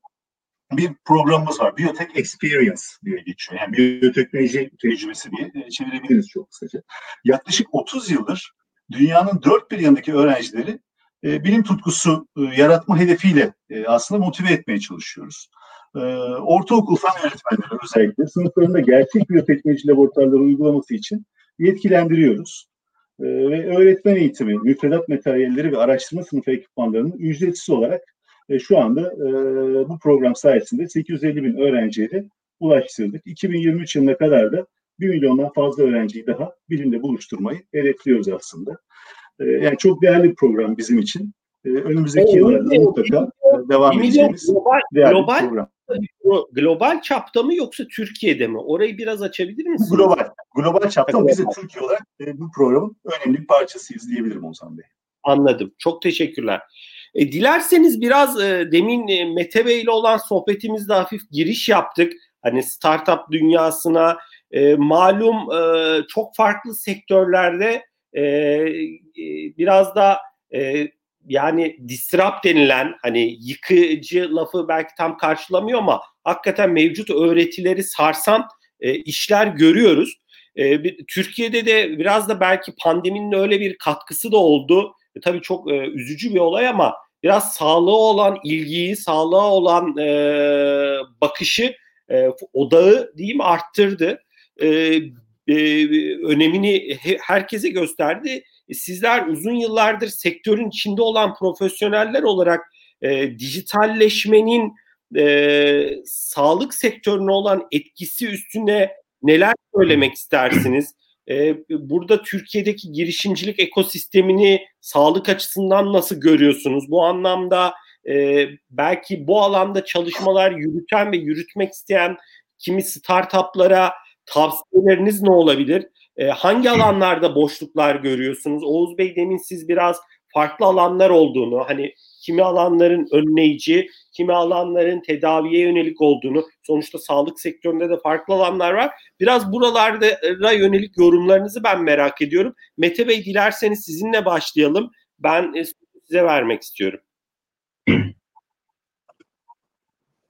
bir programımız var. Biyotek Experience diye geçiyor. Yani biyoteknoloji tecrübesi diye çevirebiliriz çok kısaca. Yaklaşık 30 yıldır dünyanın dört bir yanındaki öğrencileri e, bilim tutkusu e, yaratma hedefiyle e, aslında motive etmeye çalışıyoruz. E, ortaokul fen öğretmenleri özellikle sınıflarında gerçek biyoteknoloji laboratuvarları uygulaması için yetkilendiriyoruz. E, ve öğretmen eğitimi, müfredat materyalleri ve araştırma sınıfı ekipmanlarının ücretsiz olarak e, şu anda e, bu program sayesinde 850 bin öğrenciye ulaştırdık. 2023 yılına kadar da 1 milyondan fazla öğrenciyi daha bilimle buluşturmayı hedefliyoruz aslında. E, yani çok değerli bir program bizim için. E, önümüzdeki yıllarda mutlaka devam edeceğimiz global, değerli global, program. Global çapta mı yoksa Türkiye'de mi? Orayı biraz açabilir misiniz? Global. Global çapta ama biz de Türkiye olarak e, bu programın önemli bir parçasıyız diyebilirim Ozan Bey. Anladım. Çok teşekkürler. E, dilerseniz biraz e, demin e, Mete Bey ile olan sohbetimizde hafif giriş yaptık. Hani startup dünyasına e, malum e, çok farklı sektörlerde e, e, biraz da e, yani disrupt denilen hani yıkıcı lafı belki tam karşılamıyor ama hakikaten mevcut öğretileri sarsan e, işler görüyoruz. E, bir, Türkiye'de de biraz da belki pandeminin öyle bir katkısı da oldu. E, tabii çok e, üzücü bir olay ama biraz sağlığa olan ilgiyi, sağlığa olan e, bakışı, e, odağı diyeyim arttırdı. E, e, önemini herkese gösterdi. E, sizler uzun yıllardır sektörün içinde olan profesyoneller olarak e, dijitalleşmenin e, sağlık sektörüne olan etkisi üstüne neler söylemek istersiniz? E, burada Türkiye'deki girişimcilik ekosistemini sağlık açısından nasıl görüyorsunuz? Bu anlamda e, belki bu alanda çalışmalar yürüten ve yürütmek isteyen kimi startuplara tavsiyeleriniz ne olabilir? E, hangi alanlarda boşluklar görüyorsunuz? Oğuz Bey demin siz biraz farklı alanlar olduğunu, hani kimi alanların önleyici, kimi alanların tedaviye yönelik olduğunu, sonuçta sağlık sektöründe de farklı alanlar var. Biraz buralara yönelik yorumlarınızı ben merak ediyorum. Mete Bey dilerseniz sizinle başlayalım. Ben e, size vermek istiyorum.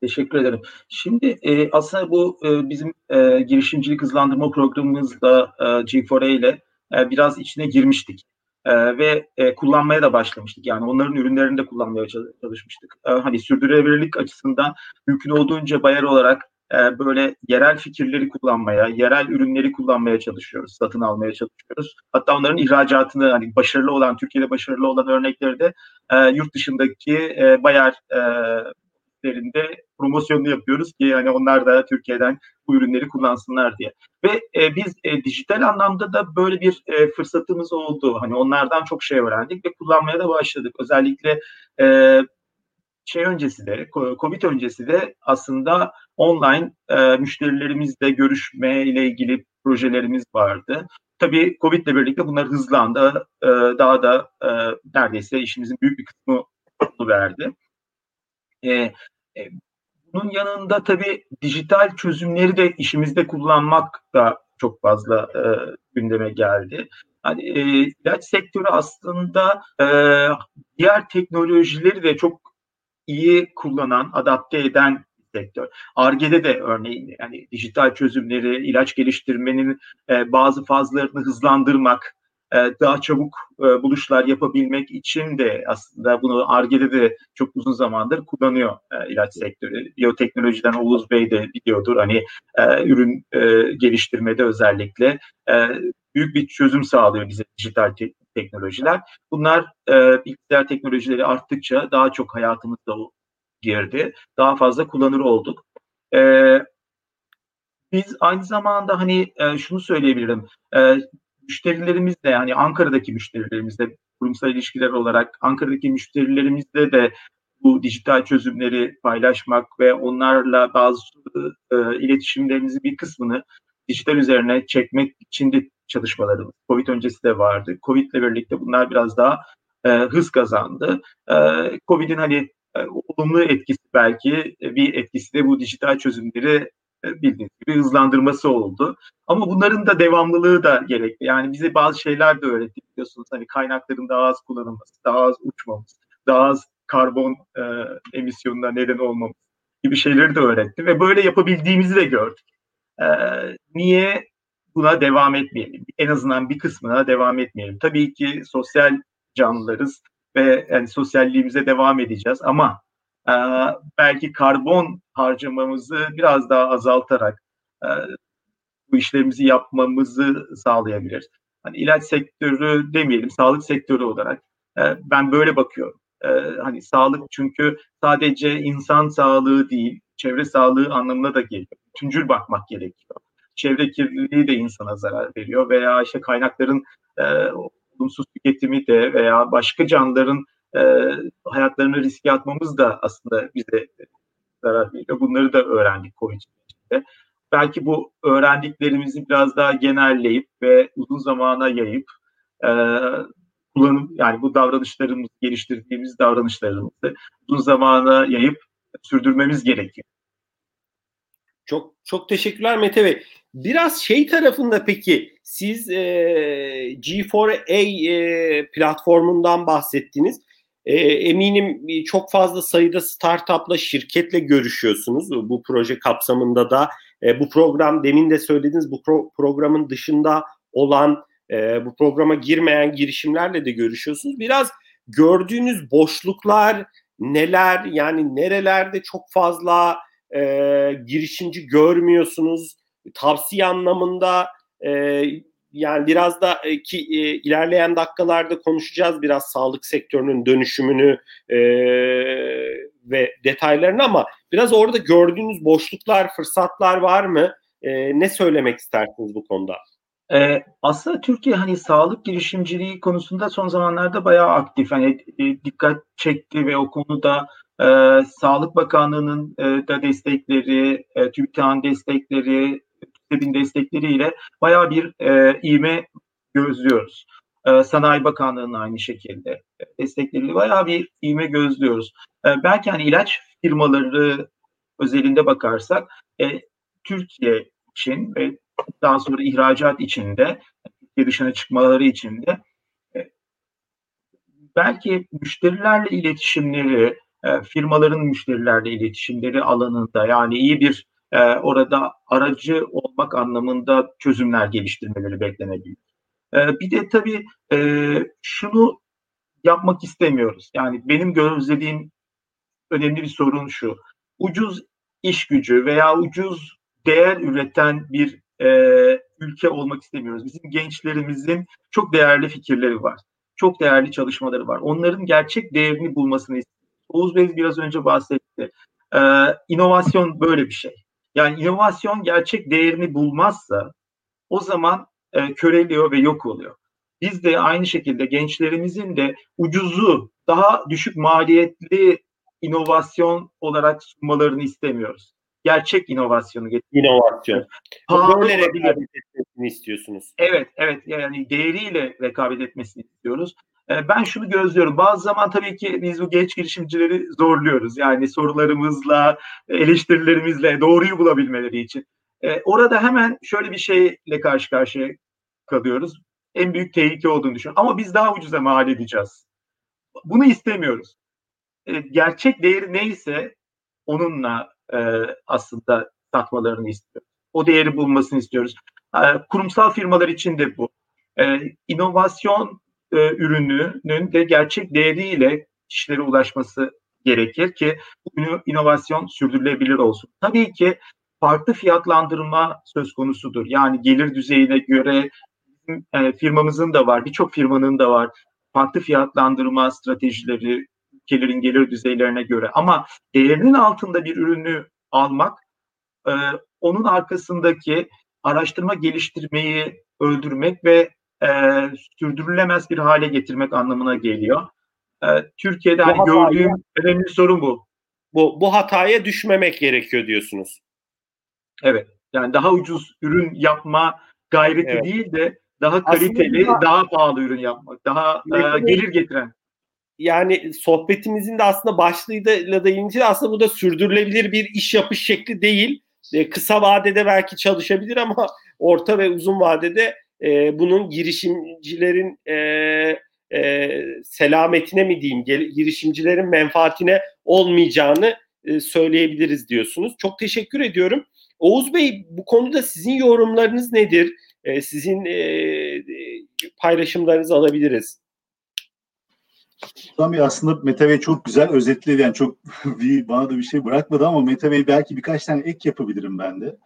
Teşekkür ederim. Şimdi e, aslında bu e, bizim e, girişimcilik hızlandırma programımızda e, G4A ile e, biraz içine girmiştik e, ve e, kullanmaya da başlamıştık. Yani onların ürünlerini de kullanmaya çalışmıştık. E, hani sürdürülebilirlik açısından mümkün olduğunca bayar olarak e, böyle yerel fikirleri kullanmaya, yerel ürünleri kullanmaya çalışıyoruz, satın almaya çalışıyoruz. Hatta onların ihracatını hani başarılı olan, Türkiye'de başarılı olan örnekleri de e, yurt dışındaki e, bayar e, ürünlerinde promosyonunu yapıyoruz ki yani onlar da Türkiye'den bu ürünleri kullansınlar diye. Ve e, biz e, dijital anlamda da böyle bir e, fırsatımız oldu. Hani onlardan çok şey öğrendik ve kullanmaya da başladık. Özellikle e, şey öncesi de, Covid öncesi de aslında online e, müşterilerimizle görüşme ile ilgili projelerimiz vardı. Tabii Covid ile birlikte bunlar hızlandı. E, daha da e, neredeyse işimizin büyük bir kısmı verdi. E, e, bunun yanında tabii dijital çözümleri de işimizde kullanmak da çok fazla e, gündeme geldi. Hani e, ilaç sektörü aslında e, diğer teknolojileri de çok iyi kullanan, adapte eden sektör. Arge'de de örneğin yani dijital çözümleri, ilaç geliştirmenin e, bazı fazlarını hızlandırmak, daha çabuk e, buluşlar yapabilmek için de aslında bunu Arge'de de çok uzun zamandır kullanıyor e, ilaç sektörü. Biyoteknolojiden Oğuz Bey de biliyordur hani e, ürün geliştirmede özellikle büyük bir çözüm sağlıyor bize dijital te- teknolojiler. Bunlar bilgisayar teknolojileri arttıkça daha çok hayatımızda girdi. Daha fazla kullanır olduk. Biz aynı zamanda hani şunu söyleyebilirim. Müşterilerimizle yani Ankara'daki müşterilerimizle kurumsal ilişkiler olarak Ankara'daki müşterilerimizle de bu dijital çözümleri paylaşmak ve onlarla bazı e, iletişimlerimizin bir kısmını dijital üzerine çekmek için de çalışmalarımız. Covid öncesi de vardı. Covid ile birlikte bunlar biraz daha e, hız kazandı. E, Covid'in hani e, olumlu etkisi belki e, bir etkisi de bu dijital çözümleri bildiğiniz gibi hızlandırması oldu. Ama bunların da devamlılığı da gerekli. Yani bize bazı şeyler de öğretti biliyorsunuz. Hani kaynakların daha az kullanılması, daha az uçmamız, daha az karbon e, emisyonuna neden olmamız gibi şeyleri de öğretti. Ve böyle yapabildiğimizi de gördük. E, niye buna devam etmeyelim? En azından bir kısmına devam etmeyelim. Tabii ki sosyal canlılarız ve yani sosyalliğimize devam edeceğiz ama e, belki karbon harcamamızı biraz daha azaltarak e, bu işlerimizi yapmamızı sağlayabilir. Hani ilaç sektörü demeyelim, sağlık sektörü olarak e, ben böyle bakıyorum. E, hani sağlık çünkü sadece insan sağlığı değil, çevre sağlığı anlamına da geliyor. Bütüncül bakmak gerekiyor. Çevre kirliliği de insana zarar veriyor veya işte kaynakların e, olumsuz tüketimi de veya başka canlıların e, hayatlarını riske atmamız da aslında bize zarar veriyor. Bunları da öğrendik COVID içinde. Belki bu öğrendiklerimizi biraz daha genelleyip ve uzun zamana yayıp e, kullanım yani bu davranışlarımızı geliştirdiğimiz davranışlarımızı uzun zamana yayıp sürdürmemiz gerekiyor. Çok çok teşekkürler Mete Bey. Biraz şey tarafında peki siz e, G4A e, platformundan bahsettiniz. E, eminim çok fazla sayıda startupla, şirketle görüşüyorsunuz bu proje kapsamında da. E, bu program demin de söylediniz bu pro- programın dışında olan e, bu programa girmeyen girişimlerle de görüşüyorsunuz. Biraz gördüğünüz boşluklar neler yani nerelerde çok fazla e, girişimci görmüyorsunuz tavsiye anlamında e, yani biraz da e, ki e, ilerleyen dakikalarda konuşacağız biraz sağlık sektörünün dönüşümünü e, ve detaylarını ama biraz orada gördüğünüz boşluklar, fırsatlar var mı? E, ne söylemek istersiniz bu konuda? Ee, aslında Türkiye hani sağlık girişimciliği konusunda son zamanlarda bayağı aktif. Hani e, dikkat çekti ve o konuda e, Sağlık Bakanlığı'nın e, da destekleri, e, TÜBİTAK'ın destekleri, TÜBİTAK'ın destekleriyle bayağı bir e, ivme gözlüyoruz. E, Sanayi Bakanlığı'nın aynı şekilde destekleriyle bayağı bir ivme gözlüyoruz. E, belki hani ilaç firmaları özelinde bakarsak e, Türkiye için ve daha sonra ihracat içinde, Türkiye dışına çıkmaları içinde e, belki müşterilerle iletişimleri, e, firmaların müşterilerle iletişimleri alanında yani iyi bir e, orada aracı olmak anlamında çözümler geliştirmeleri beklenebilir. E, bir de tabii e, şunu yapmak istemiyoruz. Yani benim gözlediğim önemli bir sorun şu. Ucuz iş gücü veya ucuz değer üreten bir e, ülke olmak istemiyoruz. Bizim gençlerimizin çok değerli fikirleri var. Çok değerli çalışmaları var. Onların gerçek değerini bulmasını istiyoruz. Oğuz Bey biraz önce bahsetti. Ee, inovasyon böyle bir şey. Yani inovasyon gerçek değerini bulmazsa o zaman e, köreliyor ve yok oluyor. Biz de aynı şekilde gençlerimizin de ucuzu, daha düşük maliyetli inovasyon olarak sunmalarını istemiyoruz. Gerçek inovasyonu getiriyoruz. İnovasyon. Pahalı rekabet etmesini istiyorsunuz. Evet, evet. Yani değeriyle rekabet etmesini istiyoruz. E, ben şunu gözlüyorum. Bazı zaman tabii ki biz bu genç girişimcileri zorluyoruz. Yani sorularımızla, eleştirilerimizle doğruyu bulabilmeleri için. E, orada hemen şöyle bir şeyle karşı karşıya kalıyoruz. En büyük tehlike olduğunu düşünüyorum. Ama biz daha ucuza mal edeceğiz. Bunu istemiyoruz. E, gerçek değeri neyse onunla e, aslında satmalarını istiyoruz. O değeri bulmasını istiyoruz. Kurumsal firmalar için de bu. E, inovasyon e, ürününün de gerçek değeriyle kişilere ulaşması gerekir ki inovasyon sürdürülebilir olsun. Tabii ki farklı fiyatlandırma söz konusudur. Yani gelir düzeyine göre e, firmamızın da var, birçok firmanın da var farklı fiyatlandırma stratejileri ülkelerin gelir düzeylerine göre ama değerinin altında bir ürünü almak e, onun arkasındaki araştırma geliştirmeyi öldürmek ve e, sürdürülemez bir hale getirmek anlamına geliyor. E, Türkiye'de hani gördüğüm önemli sorun bu. Bu bu hataya düşmemek gerekiyor diyorsunuz. Evet. Yani daha ucuz ürün yapma gayreti evet. değil de daha kaliteli, aslında, daha pahalı ürün yapmak, daha e, gelir getiren. Yani sohbetimizin de aslında başlığıyla da ince aslında bu da sürdürülebilir bir iş yapış şekli değil. E, kısa vadede belki çalışabilir ama orta ve uzun vadede e, bunun girişimcilerin e, e, selametine mi diyeyim, girişimcilerin menfaatine olmayacağını e, söyleyebiliriz diyorsunuz. Çok teşekkür ediyorum. Oğuz Bey bu konuda sizin yorumlarınız nedir? E, sizin e, paylaşımlarınızı alabiliriz. Tabii aslında Mete Bey çok güzel özetledi. Yani çok bana da bir şey bırakmadı ama Mete Bey belki birkaç tane ek yapabilirim ben de.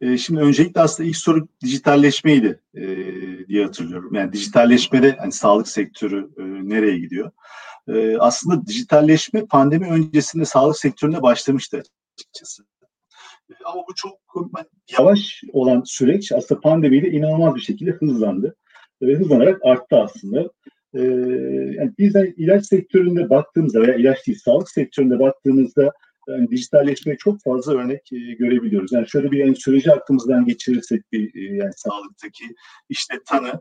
E, şimdi öncelikle aslında ilk soru dijitalleşmeydi e, diye hatırlıyorum. Yani dijitalleşmede hani sağlık sektörü e, nereye gidiyor? E, aslında dijitalleşme pandemi öncesinde sağlık sektöründe başlamıştı açıkçası. Ama bu çok yavaş olan süreç aslında pandemiyle inanılmaz bir şekilde hızlandı. Ve hızlanarak arttı aslında. Ee, yani biz de ilaç sektöründe baktığımızda veya ilaç değil sağlık sektöründe baktığımızda yani dijitalleşmeye çok fazla örnek e, görebiliyoruz. Yani şöyle bir yani süreci aklımızdan geçirirsek bir e, yani sağlıktaki işte tanı,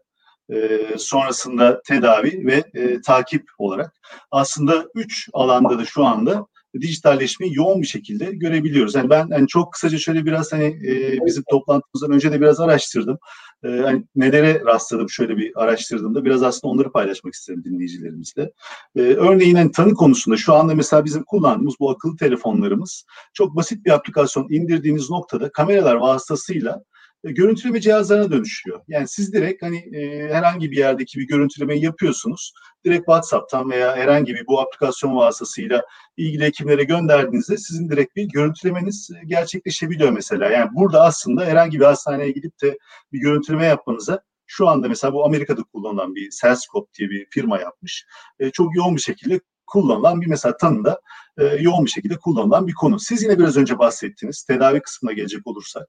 e, sonrasında tedavi ve e, takip olarak aslında üç alanda da şu anda dijitalleşmeyi yoğun bir şekilde görebiliyoruz. Yani ben yani çok kısaca şöyle biraz hani e, bizim toplantımızdan önce de biraz araştırdım. E, hani nelere rastladım şöyle bir araştırdığımda biraz aslında onları paylaşmak isterim dinleyicilerimizle. E, örneğin hani tanı konusunda şu anda mesela bizim kullandığımız bu akıllı telefonlarımız çok basit bir aplikasyon indirdiğiniz noktada kameralar vasıtasıyla görüntüleme cihazlarına dönüşüyor. Yani siz direkt hani e, herhangi bir yerdeki bir görüntülemeyi yapıyorsunuz. Direkt WhatsApp'tan veya herhangi bir bu aplikasyon vasıtasıyla ilgili hekimlere gönderdiğinizde sizin direkt bir görüntülemeniz e, gerçekleşebiliyor mesela. Yani burada aslında herhangi bir hastaneye gidip de bir görüntüleme yapmanıza şu anda mesela bu Amerika'da kullanılan bir Cellscope diye bir firma yapmış. E, çok yoğun bir şekilde kullanılan bir mesela tanıda e, yoğun bir şekilde kullanılan bir konu. Siz yine biraz önce bahsettiniz tedavi kısmına gelecek olursak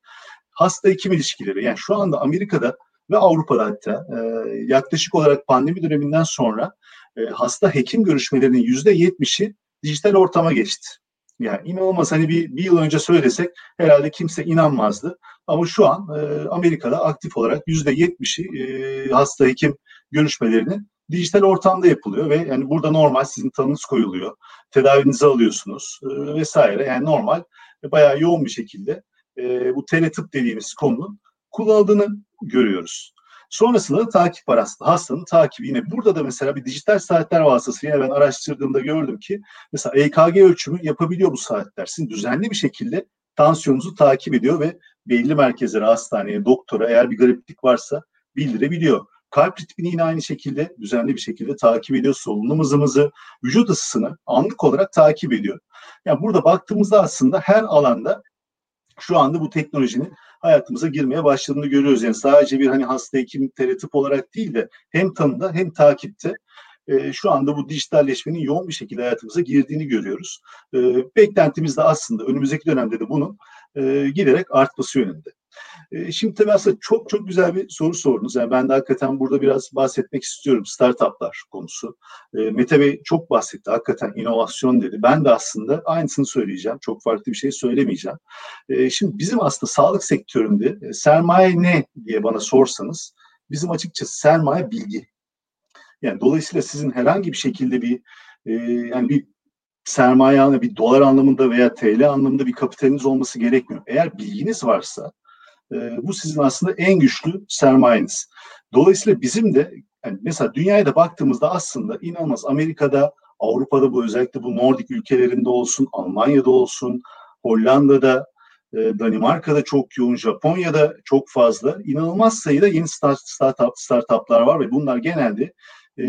hasta hekim ilişkileri yani şu anda Amerika'da ve Avrupa'da hatta e, yaklaşık olarak pandemi döneminden sonra e, hasta hekim görüşmelerinin yüzde yetmişi dijital ortama geçti. Yani inanılmaz hani bir, bir yıl önce söylesek herhalde kimse inanmazdı. Ama şu an e, Amerika'da aktif olarak yüzde yetmişi e, hasta hekim görüşmelerinin dijital ortamda yapılıyor ve yani burada normal sizin tanınız koyuluyor. Tedavinizi alıyorsunuz e, vesaire. Yani normal e, bayağı yoğun bir şekilde e, bu teletıp dediğimiz konunun kullanıldığını görüyoruz. Sonrasında da takip var aslında. Hastanın takibi yine. Burada da mesela bir dijital saatler vasıtasıyla ben araştırdığımda gördüm ki mesela EKG ölçümü yapabiliyor bu saatler. Sizin düzenli bir şekilde tansiyonunuzu takip ediyor ve belli merkezlere, hastaneye, doktora eğer bir gariplik varsa bildirebiliyor. Kalp ritmini yine aynı şekilde düzenli bir şekilde takip ediyor. Solunum hızımızı, vücut ısısını anlık olarak takip ediyor. Yani burada baktığımızda aslında her alanda şu anda bu teknolojinin hayatımıza girmeye başladığını görüyoruz. Yani sadece bir hani hasta hekim teletip olarak değil de hem tanıda hem takipte e, şu anda bu dijitalleşmenin yoğun bir şekilde hayatımıza girdiğini görüyoruz. E, beklentimiz de aslında önümüzdeki dönemde de bunun e, giderek artması yönünde. E, şimdi tabii aslında çok çok güzel bir soru sordunuz. Yani ben de hakikaten burada biraz bahsetmek istiyorum startuplar konusu. E, Mete Bey çok bahsetti. Hakikaten inovasyon dedi. Ben de aslında aynısını söyleyeceğim. Çok farklı bir şey söylemeyeceğim. E, şimdi bizim aslında sağlık sektöründe sermaye ne diye bana sorsanız bizim açıkçası sermaye bilgi. Yani dolayısıyla sizin herhangi bir şekilde bir e, yani bir sermaye anlamında, bir dolar anlamında veya TL anlamında bir kapitaliniz olması gerekmiyor. Eğer bilginiz varsa e, bu sizin aslında en güçlü sermayeniz. Dolayısıyla bizim de yani mesela dünyaya da baktığımızda aslında inanılmaz Amerika'da, Avrupa'da bu özellikle bu Nordik ülkelerinde olsun, Almanya'da olsun, Hollanda'da, e, Danimarka'da çok yoğun, Japonya'da çok fazla inanılmaz sayıda yeni start, startup, startuplar var ve bunlar genelde e,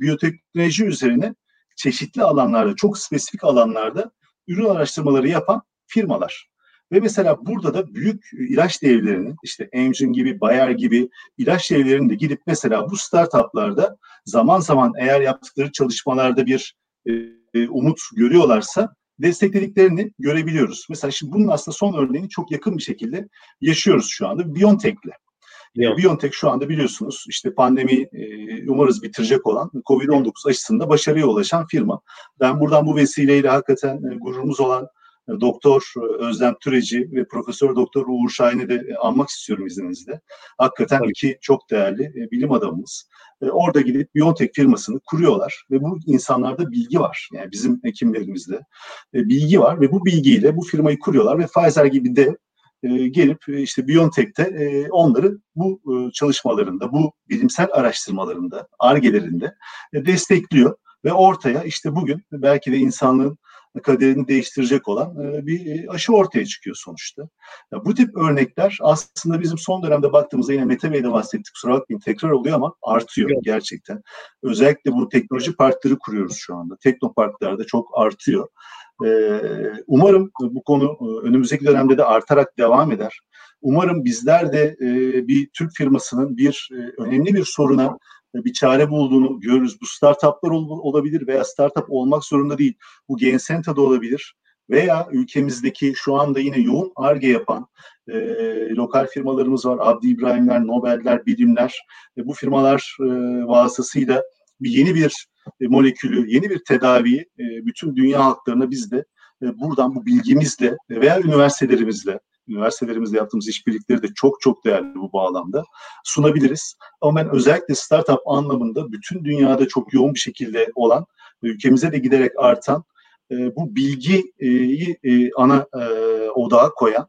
biyoteknoloji üzerine çeşitli alanlarda, çok spesifik alanlarda ürün araştırmaları yapan firmalar. Ve mesela burada da büyük ilaç devlerinin işte Amgen gibi, Bayer gibi ilaç devlerinin de gidip mesela bu startuplarda zaman zaman eğer yaptıkları çalışmalarda bir e, umut görüyorlarsa desteklediklerini görebiliyoruz. Mesela şimdi bunun aslında son örneğini çok yakın bir şekilde yaşıyoruz şu anda BioNTech'le. Yok. BioNTech şu anda biliyorsunuz işte pandemi e, umarız bitirecek olan COVID-19 aşısında başarıya ulaşan firma. Ben buradan bu vesileyle hakikaten e, gururumuz olan e, Doktor Özlem Türeci ve Profesör Doktor Uğur Şahin'i de anmak istiyorum izninizle. Hakikaten Tabii. iki çok değerli bilim adamımız. Orada gidip BioNTech firmasını kuruyorlar ve bu insanlarda bilgi var. Yani bizim hekimlerimizde bilgi var ve bu bilgiyle bu firmayı kuruyorlar ve Pfizer gibi de e, gelip e, işte Biontech'te e, onları bu e, çalışmalarında, bu bilimsel araştırmalarında, argelerinde e, destekliyor ve ortaya işte bugün belki de insanlığın kaderini değiştirecek olan e, bir e, aşı ortaya çıkıyor sonuçta. Ya bu tip örnekler aslında bizim son dönemde baktığımızda yine Mete Bey'de bahsettik kusura bakmayın tekrar oluyor ama artıyor evet. gerçekten. Özellikle bu teknoloji parkları kuruyoruz şu anda. Teknoparklarda çok artıyor. Ee, umarım bu konu e, önümüzdeki dönemde de artarak devam eder. Umarım bizler de e, bir Türk firmasının bir e, önemli bir soruna bir çare bulduğunu görürüz. Bu startuplar olabilir veya startup olmak zorunda değil. Bu Gensenta'da olabilir veya ülkemizdeki şu anda yine yoğun ARGE yapan e, lokal firmalarımız var. Abdi İbrahimler, Nobel'ler, Bilimler. E, bu firmalar e, vasıtasıyla bir yeni bir e, molekülü, yeni bir tedaviyi e, bütün dünya halklarına biz de e, buradan bu bilgimizle veya üniversitelerimizle üniversitelerimizle yaptığımız işbirlikleri de çok çok değerli bu bağlamda sunabiliriz. Ama ben özellikle startup anlamında bütün dünyada çok yoğun bir şekilde olan ülkemize de giderek artan bu bilgiyi ana odağa koyan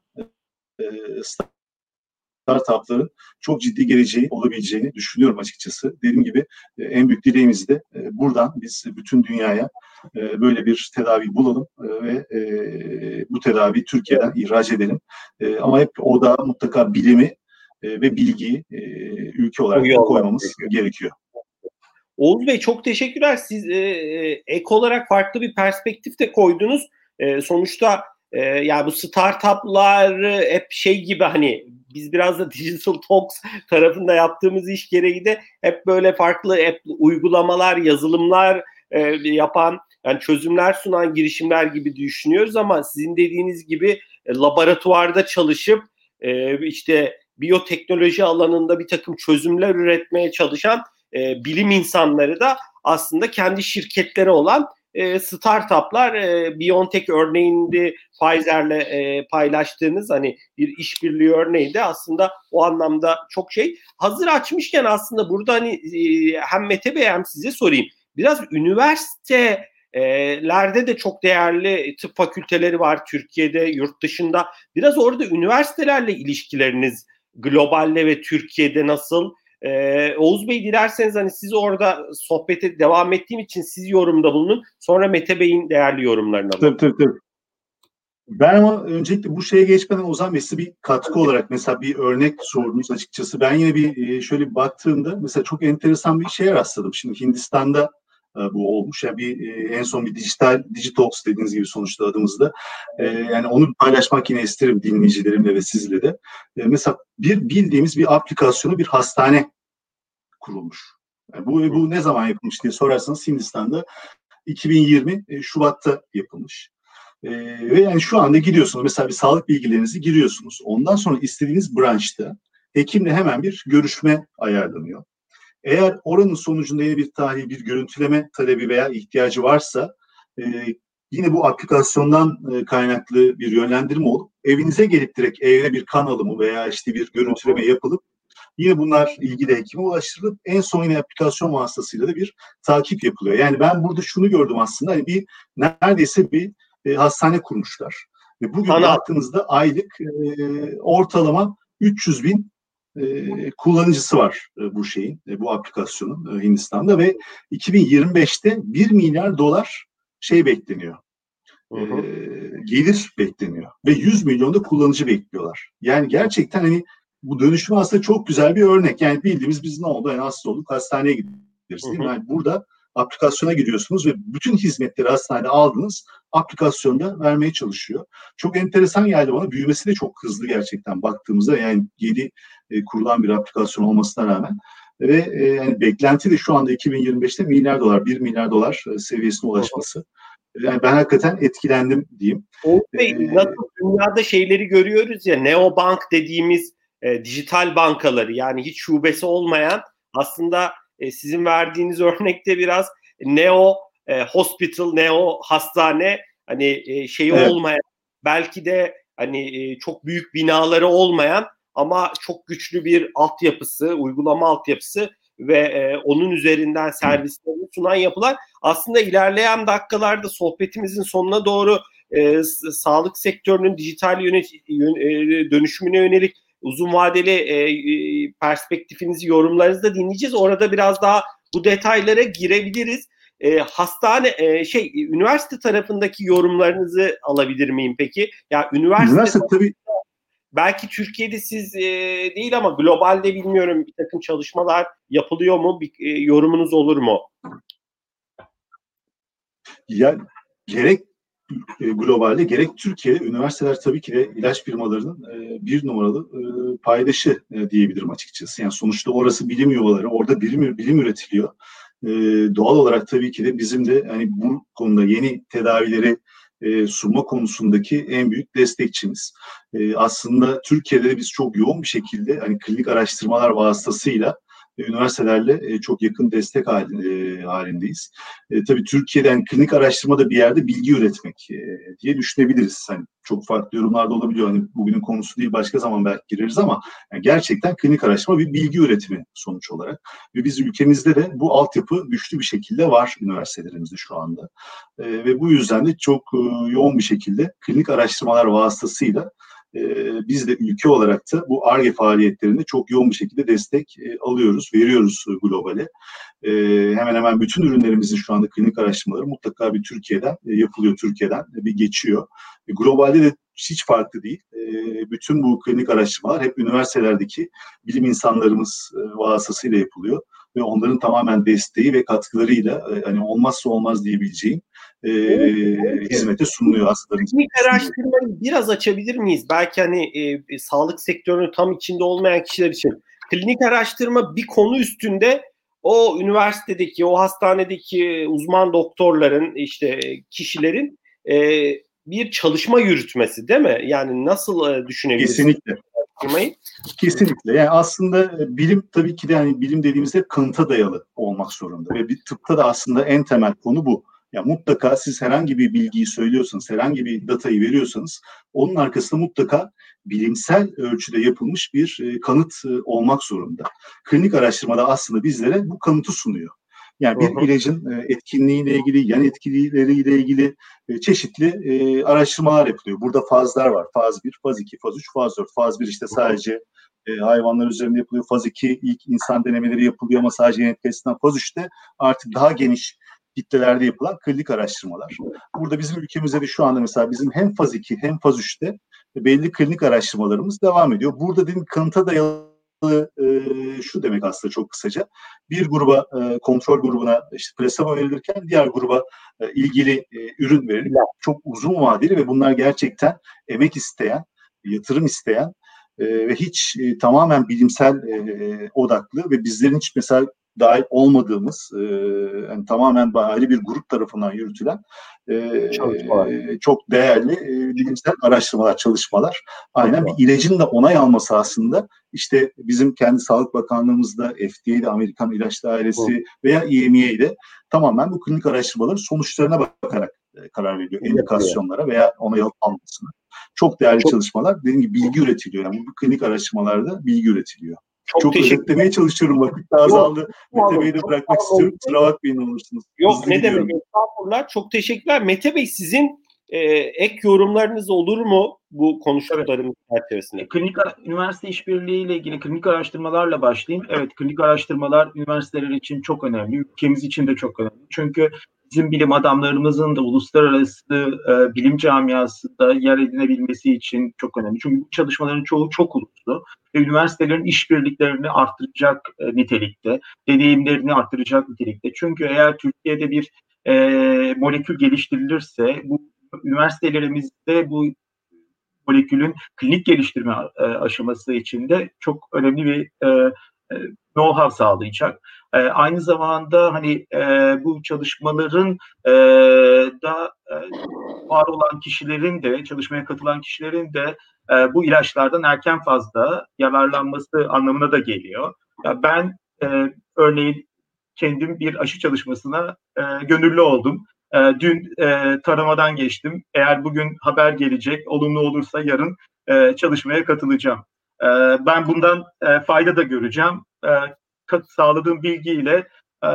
startupların çok ciddi geleceği olabileceğini düşünüyorum açıkçası. Dediğim gibi e, en büyük dileğimiz de e, buradan biz bütün dünyaya e, böyle bir tedavi bulalım ve bu tedavi Türkiye'den ihraç edelim. Ama hep o da mutlaka bilimi ve bilgiyi ülke olarak koymamız gerekiyor. Oğuz Bey çok teşekkürler. Siz e, ek olarak farklı bir perspektif de koydunuz. E, sonuçta e, yani bu startuplar hep şey gibi hani biz biraz da Digital Talks tarafında yaptığımız iş gereği de hep böyle farklı hep uygulamalar, yazılımlar e, yapan yani çözümler sunan girişimler gibi düşünüyoruz ama sizin dediğiniz gibi e, laboratuvarda çalışıp e, işte biyoteknoloji alanında bir takım çözümler üretmeye çalışan e, bilim insanları da aslında kendi şirketleri olan e, startuplar e, BioNTech örneğinde Pfizer'le e, paylaştığınız hani bir işbirliği örneği aslında o anlamda çok şey. Hazır açmışken aslında burada hani e, hem Mete Bey hem size sorayım. Biraz üniversitelerde de çok değerli tıp fakülteleri var Türkiye'de, yurt dışında. Biraz orada üniversitelerle ilişkileriniz globalde ve Türkiye'de nasıl? Ee, Oğuz Bey dilerseniz hani siz orada sohbete devam ettiğim için siz yorumda bulunun. Sonra Mete Bey'in değerli yorumlarını alalım. Tabii tabii tabii. Ben ama öncelikle bu şeye geçmeden Ozan Bey size bir katkı olarak mesela bir örnek sordunuz açıkçası. Ben yine bir e, şöyle bir baktığımda mesela çok enteresan bir şeye rastladım. Şimdi Hindistan'da e, bu olmuş. Yani bir e, en son bir dijital Digitox dediğiniz gibi sonuçta adımızda. E, yani onu paylaşmak yine isterim dinleyicilerimle ve sizle de. mesela bir bildiğimiz bir aplikasyonu bir hastane kurulmuş. Yani bu bu ne zaman yapılmış diye sorarsanız Hindistan'da 2020 Şubat'ta yapılmış. Ve yani şu anda giriyorsunuz mesela bir sağlık bilgilerinizi giriyorsunuz. Ondan sonra istediğiniz branşta hekimle hemen bir görüşme ayarlanıyor. Eğer oranın sonucunda yine bir tahlil, bir görüntüleme talebi veya ihtiyacı varsa e, yine bu aplikasyondan e, kaynaklı bir yönlendirme olup evinize gelip direkt evde bir kan alımı veya işte bir görüntüleme yapılıp Yine bunlar ilgili hekime ulaştırılıp en son yine aplikasyon vasıtasıyla da bir takip yapılıyor. Yani ben burada şunu gördüm aslında hani bir neredeyse bir e, hastane kurmuşlar. Ve bugün Ana. baktığınızda aylık e, ortalama 300 bin e, kullanıcısı var e, bu şeyin, e, bu aplikasyonun e, Hindistan'da ve 2025'te 1 milyar dolar şey bekleniyor. Hı hı. E, gelir bekleniyor ve 100 milyon da kullanıcı bekliyorlar. Yani gerçekten hani bu dönüşüm aslında çok güzel bir örnek. Yani bildiğimiz biz ne oldu? Yani hasta olduk hastaneye gideriz değil mi? Yani burada aplikasyona giriyorsunuz ve bütün hizmetleri hastanede aldınız. Aplikasyonda vermeye çalışıyor. Çok enteresan geldi bana. Büyümesi de çok hızlı gerçekten baktığımızda. Yani yeni e, kurulan bir aplikasyon olmasına rağmen. Ve e, yani beklenti de şu anda 2025'te milyar dolar, 1 milyar dolar e, seviyesine ulaşması. Yani ben hakikaten etkilendim diyeyim. Bey, ee, nasıl dünyada şeyleri görüyoruz ya, neobank dediğimiz e, dijital bankaları yani hiç şubesi olmayan aslında e, sizin verdiğiniz örnekte biraz neo e, hospital, neo hastane hani e, şeyi evet. olmayan belki de hani e, çok büyük binaları olmayan ama çok güçlü bir altyapısı, uygulama altyapısı ve e, onun üzerinden servislerini sunan yapılar aslında ilerleyen dakikalarda sohbetimizin sonuna doğru e, sağlık sektörünün dijital yönet, yön, e, dönüşümüne yönelik uzun vadeli e, perspektifinizi, yorumlarınızı da dinleyeceğiz. Orada biraz daha bu detaylara girebiliriz. E, hastane e, şey üniversite tarafındaki yorumlarınızı alabilir miyim peki? Ya yani üniversite, üniversite tabii belki Türkiye'de siz e, değil ama globalde bilmiyorum bir takım çalışmalar yapılıyor mu? Bir e, yorumunuz olur mu? Ya gerek e, globalde gerek Türkiye'de üniversiteler tabii ki de ilaç firmalarının e, bir numaralı e, paydaşı e, diyebilirim açıkçası. Yani sonuçta orası bilim yuvaları, orada bilim, bilim üretiliyor. E, doğal olarak tabii ki de bizim de hani bu konuda yeni tedavileri e, sunma konusundaki en büyük destekçimiz. E, aslında Türkiye'de de biz çok yoğun bir şekilde hani klinik araştırmalar vasıtasıyla üniversitelerle e, çok yakın destek e, halindeyiz. E, tabii Türkiye'den klinik araştırmada bir yerde bilgi üretmek diye düşünebiliriz. Hani çok farklı yorumlar da olabiliyor. Hani bugünün konusu değil başka zaman belki gireriz ama yani gerçekten klinik araştırma bir bilgi üretimi sonuç olarak. Ve biz ülkemizde de bu altyapı güçlü bir şekilde var üniversitelerimizde şu anda. ve bu yüzden de çok yoğun bir şekilde klinik araştırmalar vasıtasıyla e, biz de ülke olarak da bu ARGE faaliyetlerinde çok yoğun bir şekilde destek e, alıyoruz, veriyoruz globale. E, hemen hemen bütün ürünlerimizin şu anda klinik araştırmaları mutlaka bir Türkiye'den e, yapılıyor, Türkiye'den e, bir geçiyor. E, globalde de hiç farklı değil. E, bütün bu klinik araştırmalar hep üniversitelerdeki bilim insanlarımız e, vasıtasıyla yapılıyor ve onların tamamen desteği ve katkılarıyla e, hani olmazsa olmaz diyebileceğim e, evet, hizmete sunuluyor hastalarımız. Teknik araştırmayı biraz açabilir miyiz? Belki hani e, sağlık sektörünün tam içinde olmayan kişiler için. Klinik araştırma bir konu üstünde o üniversitedeki, o hastanedeki uzman doktorların, işte kişilerin e, bir çalışma yürütmesi değil mi? Yani nasıl e, düşünebiliriz? Kesinlikle. Kesinlikle. Yani aslında e, bilim tabii ki de yani bilim dediğimizde kanıta dayalı olmak zorunda ve bir tıpta da aslında en temel konu bu. Ya mutlaka siz herhangi bir bilgiyi söylüyorsanız, herhangi bir datayı veriyorsanız onun arkasında mutlaka bilimsel ölçüde yapılmış bir e, kanıt e, olmak zorunda. Klinik araştırmada aslında bizlere bu kanıtı sunuyor. Yani bir ilacın e, etkinliğiyle ilgili, yan etkileriyle ilgili çeşitli araştırmalar yapılıyor. Burada fazlar var. Faz 1, faz 2, faz 3, faz 4. Faz 1 işte sadece hayvanlar üzerinde yapılıyor. Faz 2 ilk insan denemeleri yapılıyor ama sadece genetik açısından. Faz 3'te artık daha geniş kitlelerde yapılan klinik araştırmalar. Burada bizim ülkemizde de şu anda mesela bizim hem faz 2 hem faz 3'te belli klinik araştırmalarımız devam ediyor. Burada dedim kanıta dayalı e, şu demek aslında çok kısaca. Bir gruba e, kontrol grubuna işte plasebo verilirken diğer gruba e, ilgili e, ürün verilip çok uzun vadeli ve bunlar gerçekten emek isteyen, yatırım isteyen e, ve hiç e, tamamen bilimsel e, odaklı ve bizlerin hiç mesela dahil olmadığımız e, yani tamamen ayrı bir grup tarafından yürütülen e, çok değerli e, bilimsel araştırmalar, çalışmalar. Aynen bir ilacın da onay alması aslında işte bizim kendi Sağlık Bakanlığımızda FDA'de Amerikan İlaç Dairesi veya EMEA'de tamamen bu klinik araştırmaların sonuçlarına bakarak e, karar veriyor. Indikasyonlara veya onay alıp almasına. Çok değerli çok... çalışmalar. Dediğim gibi bilgi üretiliyor. Yani bu klinik araştırmalarda bilgi üretiliyor. Çok, Çok özetlemeye çalışıyorum vakit azaldı. Mete Bey'i de bırakmak istiyorum. Kusura bakmayın olursunuz. Yok Hızlı ne demek estağfurullah. Çok teşekkürler. Mete Bey sizin e, ek yorumlarınız olur mu bu konuştuklarımız evet. çerçevesinde? Klinik üniversite işbirliği ile ilgili klinik araştırmalarla başlayayım. Evet klinik araştırmalar üniversiteler için çok önemli. Ülkemiz için de çok önemli. Çünkü bizim bilim adamlarımızın da uluslararası e, bilim camiasında yer edinebilmesi için çok önemli. Çünkü bu çalışmaların çoğu çok uluslu ve üniversitelerin işbirliklerini arttıracak e, nitelikte, deneyimlerini arttıracak nitelikte. Çünkü eğer Türkiye'de bir e, molekül geliştirilirse bu üniversitelerimizde bu molekülün klinik geliştirme e, aşaması içinde çok önemli bir e, e, know-how sağlayacak. E, aynı zamanda hani e, bu çalışmaların e, da e, var olan kişilerin de çalışmaya katılan kişilerin de e, bu ilaçlardan erken fazla yararlanması anlamına da geliyor. Ya ben e, örneğin kendim bir aşı çalışmasına e, gönüllü oldum. E, dün e, taramadan geçtim. Eğer bugün haber gelecek, olumlu olursa yarın e, çalışmaya katılacağım. E, ben bundan e, fayda da göreceğim. E, sağladığım bilgiyle e,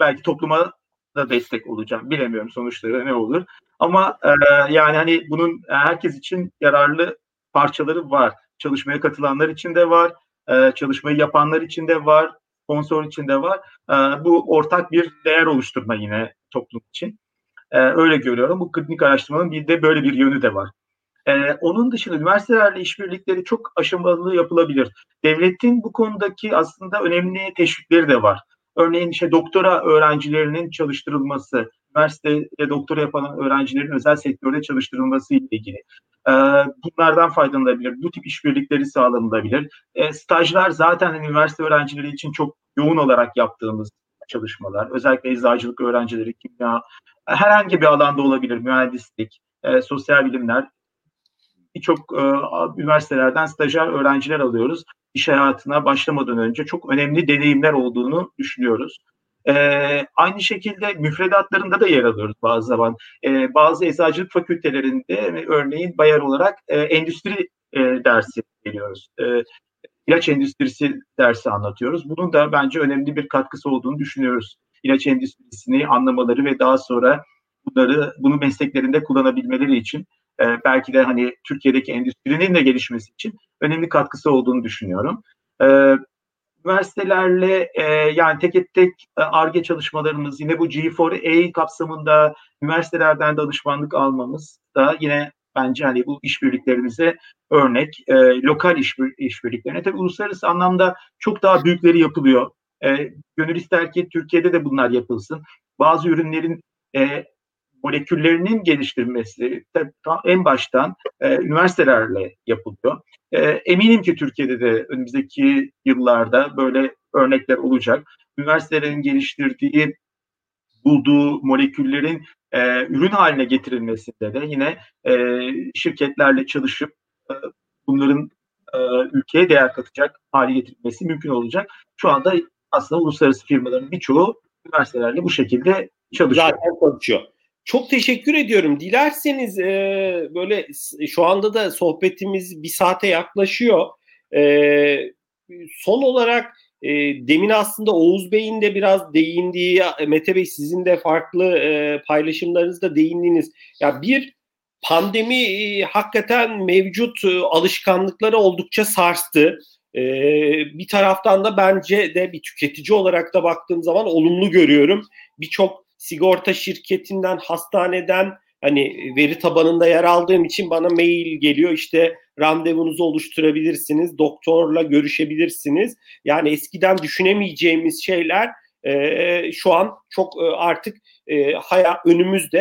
belki topluma da destek olacağım. Bilemiyorum sonuçları ne olur. Ama e, yani hani bunun herkes için yararlı parçaları var. Çalışmaya katılanlar için de var. E, çalışmayı yapanlar için de var. Sponsor için de var. E, bu ortak bir değer oluşturma yine toplum için. E, öyle görüyorum. Bu klinik araştırmanın bir de böyle bir yönü de var. Ee, onun dışında üniversitelerle işbirlikleri çok aşamalı yapılabilir. Devletin bu konudaki aslında önemli teşvikleri de var. Örneğin işte doktora öğrencilerinin çalıştırılması, üniversitede doktora yapan öğrencilerin özel sektörde çalıştırılması ile ilgili. Ee, bunlardan faydalanabilir. Bu tip işbirlikleri sağlanılabilir. E, stajlar zaten üniversite öğrencileri için çok yoğun olarak yaptığımız çalışmalar. Özellikle eczacılık öğrencileri, kimya, herhangi bir alanda olabilir. Mühendislik, e, sosyal bilimler, birçok e, üniversitelerden stajyer öğrenciler alıyoruz. İş hayatına başlamadan önce çok önemli deneyimler olduğunu düşünüyoruz. E, aynı şekilde müfredatlarında da yer alıyoruz bazı zaman. E, bazı eczacılık fakültelerinde örneğin bayar olarak e, endüstri e, dersi veriyoruz. E, ilaç endüstrisi dersi anlatıyoruz. Bunun da bence önemli bir katkısı olduğunu düşünüyoruz. İlaç endüstrisini anlamaları ve daha sonra bunları bunu mesleklerinde kullanabilmeleri için e, belki de hani Türkiye'deki endüstrinin de gelişmesi için önemli katkısı olduğunu düşünüyorum. E, üniversitelerle e, yani tek tek ARGE çalışmalarımız yine bu G4A kapsamında üniversitelerden danışmanlık almamız da yine bence hani bu işbirliklerimize örnek. E, lokal işbir, işbirliklerine tabii uluslararası anlamda çok daha büyükleri yapılıyor. E, gönül ister ki Türkiye'de de bunlar yapılsın. Bazı ürünlerin e, moleküllerinin geliştirilmesi en baştan e, üniversitelerle yapılıyor. E, eminim ki Türkiye'de de önümüzdeki yıllarda böyle örnekler olacak. Üniversitelerin geliştirdiği, bulduğu moleküllerin e, ürün haline getirilmesinde de yine e, şirketlerle çalışıp e, bunların e, ülkeye değer katacak hale getirilmesi mümkün olacak. Şu anda aslında uluslararası firmaların birçoğu üniversitelerle bu şekilde çalışıyor. Zaten çalışıyor. Çok teşekkür ediyorum. Dilerseniz e, böyle şu anda da sohbetimiz bir saate yaklaşıyor. E, son olarak e, demin aslında Oğuz Bey'in de biraz değindiği, Mete Bey sizin de farklı e, paylaşımlarınızda değindiğiniz. Ya bir pandemi e, hakikaten mevcut e, alışkanlıkları oldukça sarstı. E, bir taraftan da bence de bir tüketici olarak da baktığım zaman olumlu görüyorum. Birçok sigorta şirketinden, hastaneden hani veri tabanında yer aldığım için bana mail geliyor işte randevunuzu oluşturabilirsiniz, doktorla görüşebilirsiniz. Yani eskiden düşünemeyeceğimiz şeyler e, şu an çok e, artık e, haya önümüzde.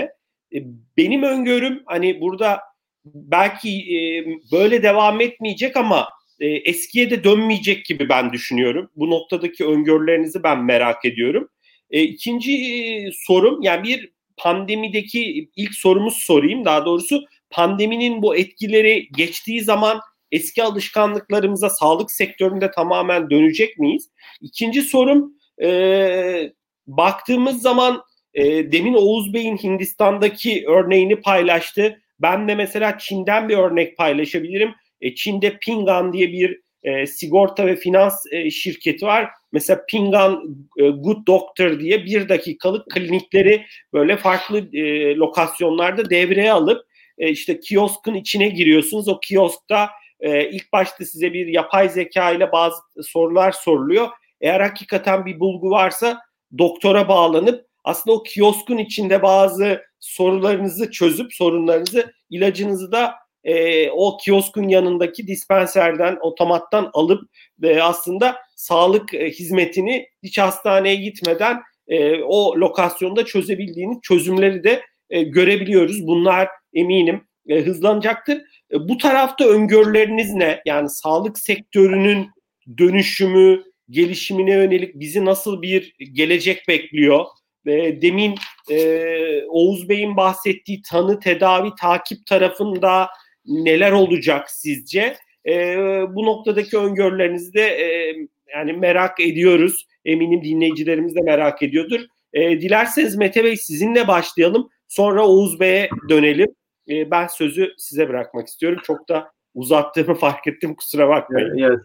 E, benim öngörüm hani burada belki e, böyle devam etmeyecek ama e, eskiye de dönmeyecek gibi ben düşünüyorum. Bu noktadaki öngörülerinizi ben merak ediyorum. E, ikinci e, sorum yani bir pandemideki ilk sorumuz sorayım daha doğrusu pandeminin bu etkileri geçtiği zaman eski alışkanlıklarımıza sağlık sektöründe tamamen dönecek miyiz? İkinci sorum e, baktığımız zaman e, demin Oğuz Bey'in Hindistan'daki örneğini paylaştı. Ben de mesela Çin'den bir örnek paylaşabilirim. E, Çin'de Pingan diye bir e, sigorta ve finans e, şirketi var. Mesela Pingan e, Good Doctor diye bir dakikalık klinikleri böyle farklı e, lokasyonlarda devreye alıp e, işte kioskun içine giriyorsunuz. O kioskta e, ilk başta size bir yapay zeka ile bazı sorular soruluyor. Eğer hakikaten bir bulgu varsa doktora bağlanıp aslında o kioskun içinde bazı sorularınızı çözüp sorunlarınızı ilacınızı da e, o kioskun yanındaki dispenserden otomattan alıp e, aslında sağlık e, hizmetini hiç hastaneye gitmeden e, o lokasyonda çözebildiğiniz çözümleri de e, görebiliyoruz. Bunlar eminim e, hızlanacaktır. E, bu tarafta öngörüleriniz ne? Yani sağlık sektörünün dönüşümü, gelişimine yönelik bizi nasıl bir gelecek bekliyor? E, demin e, Oğuz Bey'in bahsettiği tanı, tedavi, takip tarafında neler olacak sizce? E, bu noktadaki öngörülerinizi de e, yani merak ediyoruz. Eminim dinleyicilerimiz de merak ediyordur. E, dilerseniz Mete Bey sizinle başlayalım. Sonra Oğuz Bey'e dönelim. E, ben sözü size bırakmak istiyorum. Çok da uzattığımı fark ettim kusura bakmayın. Evet,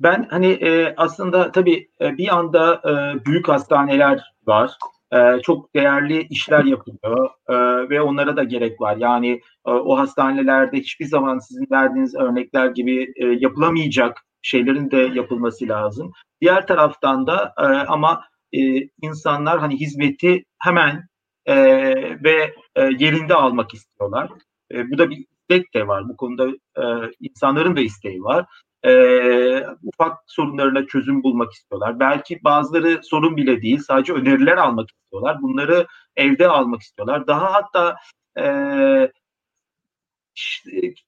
ben hani e, aslında tabii e, bir anda e, büyük hastaneler var. E, çok değerli işler yapılıyor e, ve onlara da gerek var. Yani e, o hastanelerde hiçbir zaman sizin verdiğiniz örnekler gibi e, yapılamayacak şeylerin de yapılması lazım. Diğer taraftan da e, ama e, insanlar hani hizmeti hemen e, ve e, yerinde almak istiyorlar. E, bu da bir istek de var. Bu konuda e, insanların da isteği var. E, ufak sorunlarına çözüm bulmak istiyorlar. Belki bazıları sorun bile değil, sadece öneriler almak istiyorlar. Bunları evde almak istiyorlar. Daha hatta e,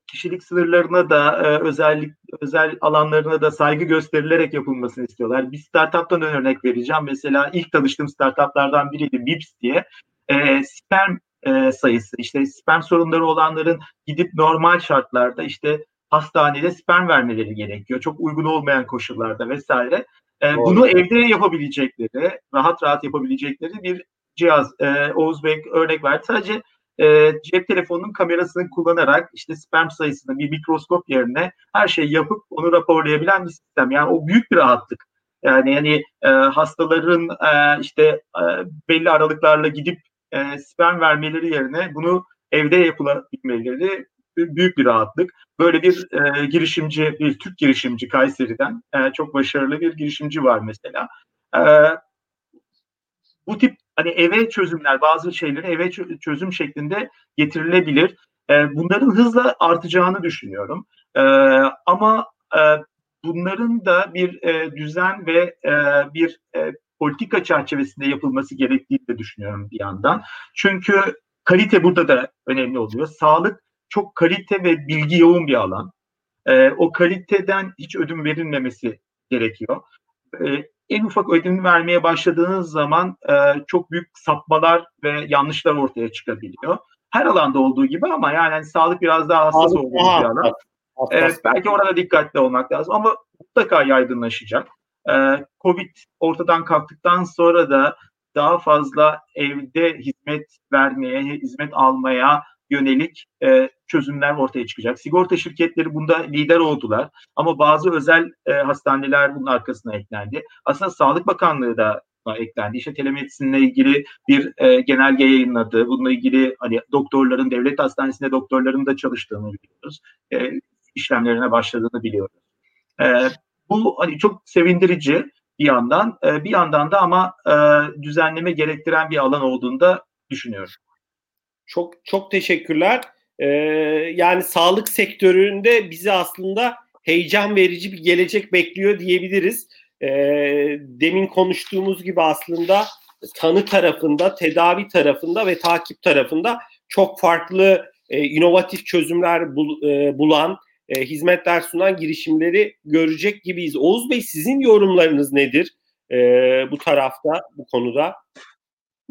kişilik sınırlarına da e, özellik özel alanlarına da saygı gösterilerek yapılmasını istiyorlar. Bir startuptan örnek vereceğim. Mesela ilk tanıştığım startuplardan biriydi Bips diye. E, sperm e, sayısı işte sperm sorunları olanların gidip normal şartlarda işte hastanede sperm vermeleri gerekiyor. Çok uygun olmayan koşullarda vesaire. E, bunu evde yapabilecekleri, rahat rahat yapabilecekleri bir cihaz. E, Oğuz Bey örnek verdi. Sadece e, cep telefonunun kamerasını kullanarak işte sperm sayısını bir mikroskop yerine her şeyi yapıp onu raporlayabilen bir sistem. Yani o büyük bir rahatlık. Yani yani e, hastaların e, işte e, belli aralıklarla gidip e, sperm vermeleri yerine bunu evde yapılabilmeleri büyük bir rahatlık. Böyle bir e, girişimci, bir Türk girişimci Kayseri'den e, çok başarılı bir girişimci var mesela. E, bu tip hani eve çözümler, bazı şeyleri eve çözüm şeklinde getirilebilir. E, bunların hızla artacağını düşünüyorum. E, ama e, bunların da bir e, düzen ve e, bir e, politika çerçevesinde yapılması gerektiğini de düşünüyorum bir yandan. Çünkü kalite burada da önemli oluyor. Sağlık çok kalite ve bilgi yoğun bir alan. E, o kaliteden hiç ödün verilmemesi gerekiyor. E, en ufak ödün vermeye başladığınız zaman e, çok büyük sapmalar ve yanlışlar ortaya çıkabiliyor. Her alanda olduğu gibi ama yani hani sağlık biraz daha hassas olduğu bir alan. Evet, belki orada dikkatli olmak lazım ama mutlaka yaygınlaşacak. Ee, Covid ortadan kalktıktan sonra da daha fazla evde hizmet vermeye, hizmet almaya yönelik e, çözümler ortaya çıkacak. Sigorta şirketleri bunda lider oldular ama bazı özel e, hastaneler bunun arkasına eklendi. Aslında Sağlık Bakanlığı da eklendi. İşte telemedisinle ilgili bir e, genelge yayınladı. Bununla ilgili hani doktorların devlet hastanesinde doktorların da çalıştığını biliyoruz. E, işlemlerine başladığını biliyoruz. E, bu hani çok sevindirici bir yandan. E, bir yandan da ama e, düzenleme gerektiren bir alan olduğunu da düşünüyorum. Çok çok teşekkürler. Ee, yani sağlık sektöründe bizi aslında heyecan verici bir gelecek bekliyor diyebiliriz. Ee, demin konuştuğumuz gibi aslında tanı tarafında, tedavi tarafında ve takip tarafında çok farklı e, inovatif çözümler bul, e, bulan, e, hizmetler sunan girişimleri görecek gibiyiz. Oğuz Bey sizin yorumlarınız nedir e, bu tarafta, bu konuda?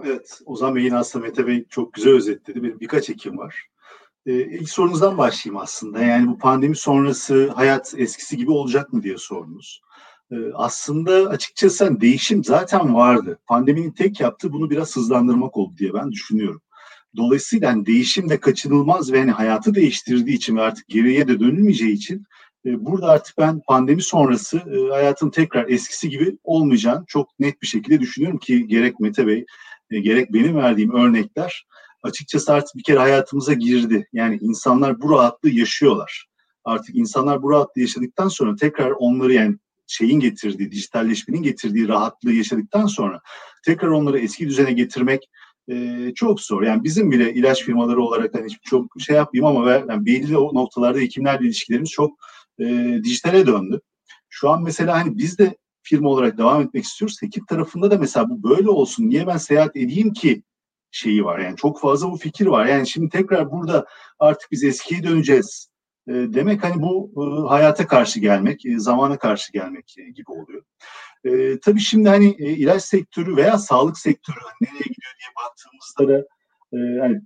Evet, Ozan Bey'in aslında Mete Bey çok güzel özetledi. Benim birkaç ekim var. Ee, ilk sorunuzdan başlayayım aslında. Yani bu pandemi sonrası hayat eskisi gibi olacak mı diye sorunuz. Ee, aslında açıkçası hani değişim zaten vardı. Pandeminin tek yaptığı bunu biraz hızlandırmak oldu diye ben düşünüyorum. Dolayısıyla hani değişim de kaçınılmaz ve hani hayatı değiştirdiği için ve artık geriye de dönülmeyeceği için E, burada artık ben pandemi sonrası e, hayatın tekrar eskisi gibi olmayacağını çok net bir şekilde düşünüyorum ki gerek Mete Bey e, gerek benim verdiğim örnekler açıkçası artık bir kere hayatımıza girdi. Yani insanlar bu rahatlığı yaşıyorlar. Artık insanlar bu rahatlığı yaşadıktan sonra tekrar onları yani şeyin getirdiği, dijitalleşmenin getirdiği rahatlığı yaşadıktan sonra tekrar onları eski düzene getirmek e, çok zor. Yani bizim bile ilaç firmaları olarak hani çok şey yapayım ama yani belli noktalarda hekimlerle ilişkilerimiz çok e, dijitale döndü. Şu an mesela hani biz de firma olarak devam etmek istiyoruz. Hekim tarafında da mesela bu böyle olsun. Niye ben seyahat edeyim ki şeyi var. Yani çok fazla bu fikir var. Yani şimdi tekrar burada artık biz eskiye döneceğiz. E, demek hani bu e, hayata karşı gelmek, e, zamana karşı gelmek e, gibi oluyor. E, tabii şimdi hani e, ilaç sektörü veya sağlık sektörü hani nereye gidiyor diye baktığımızda da e, hani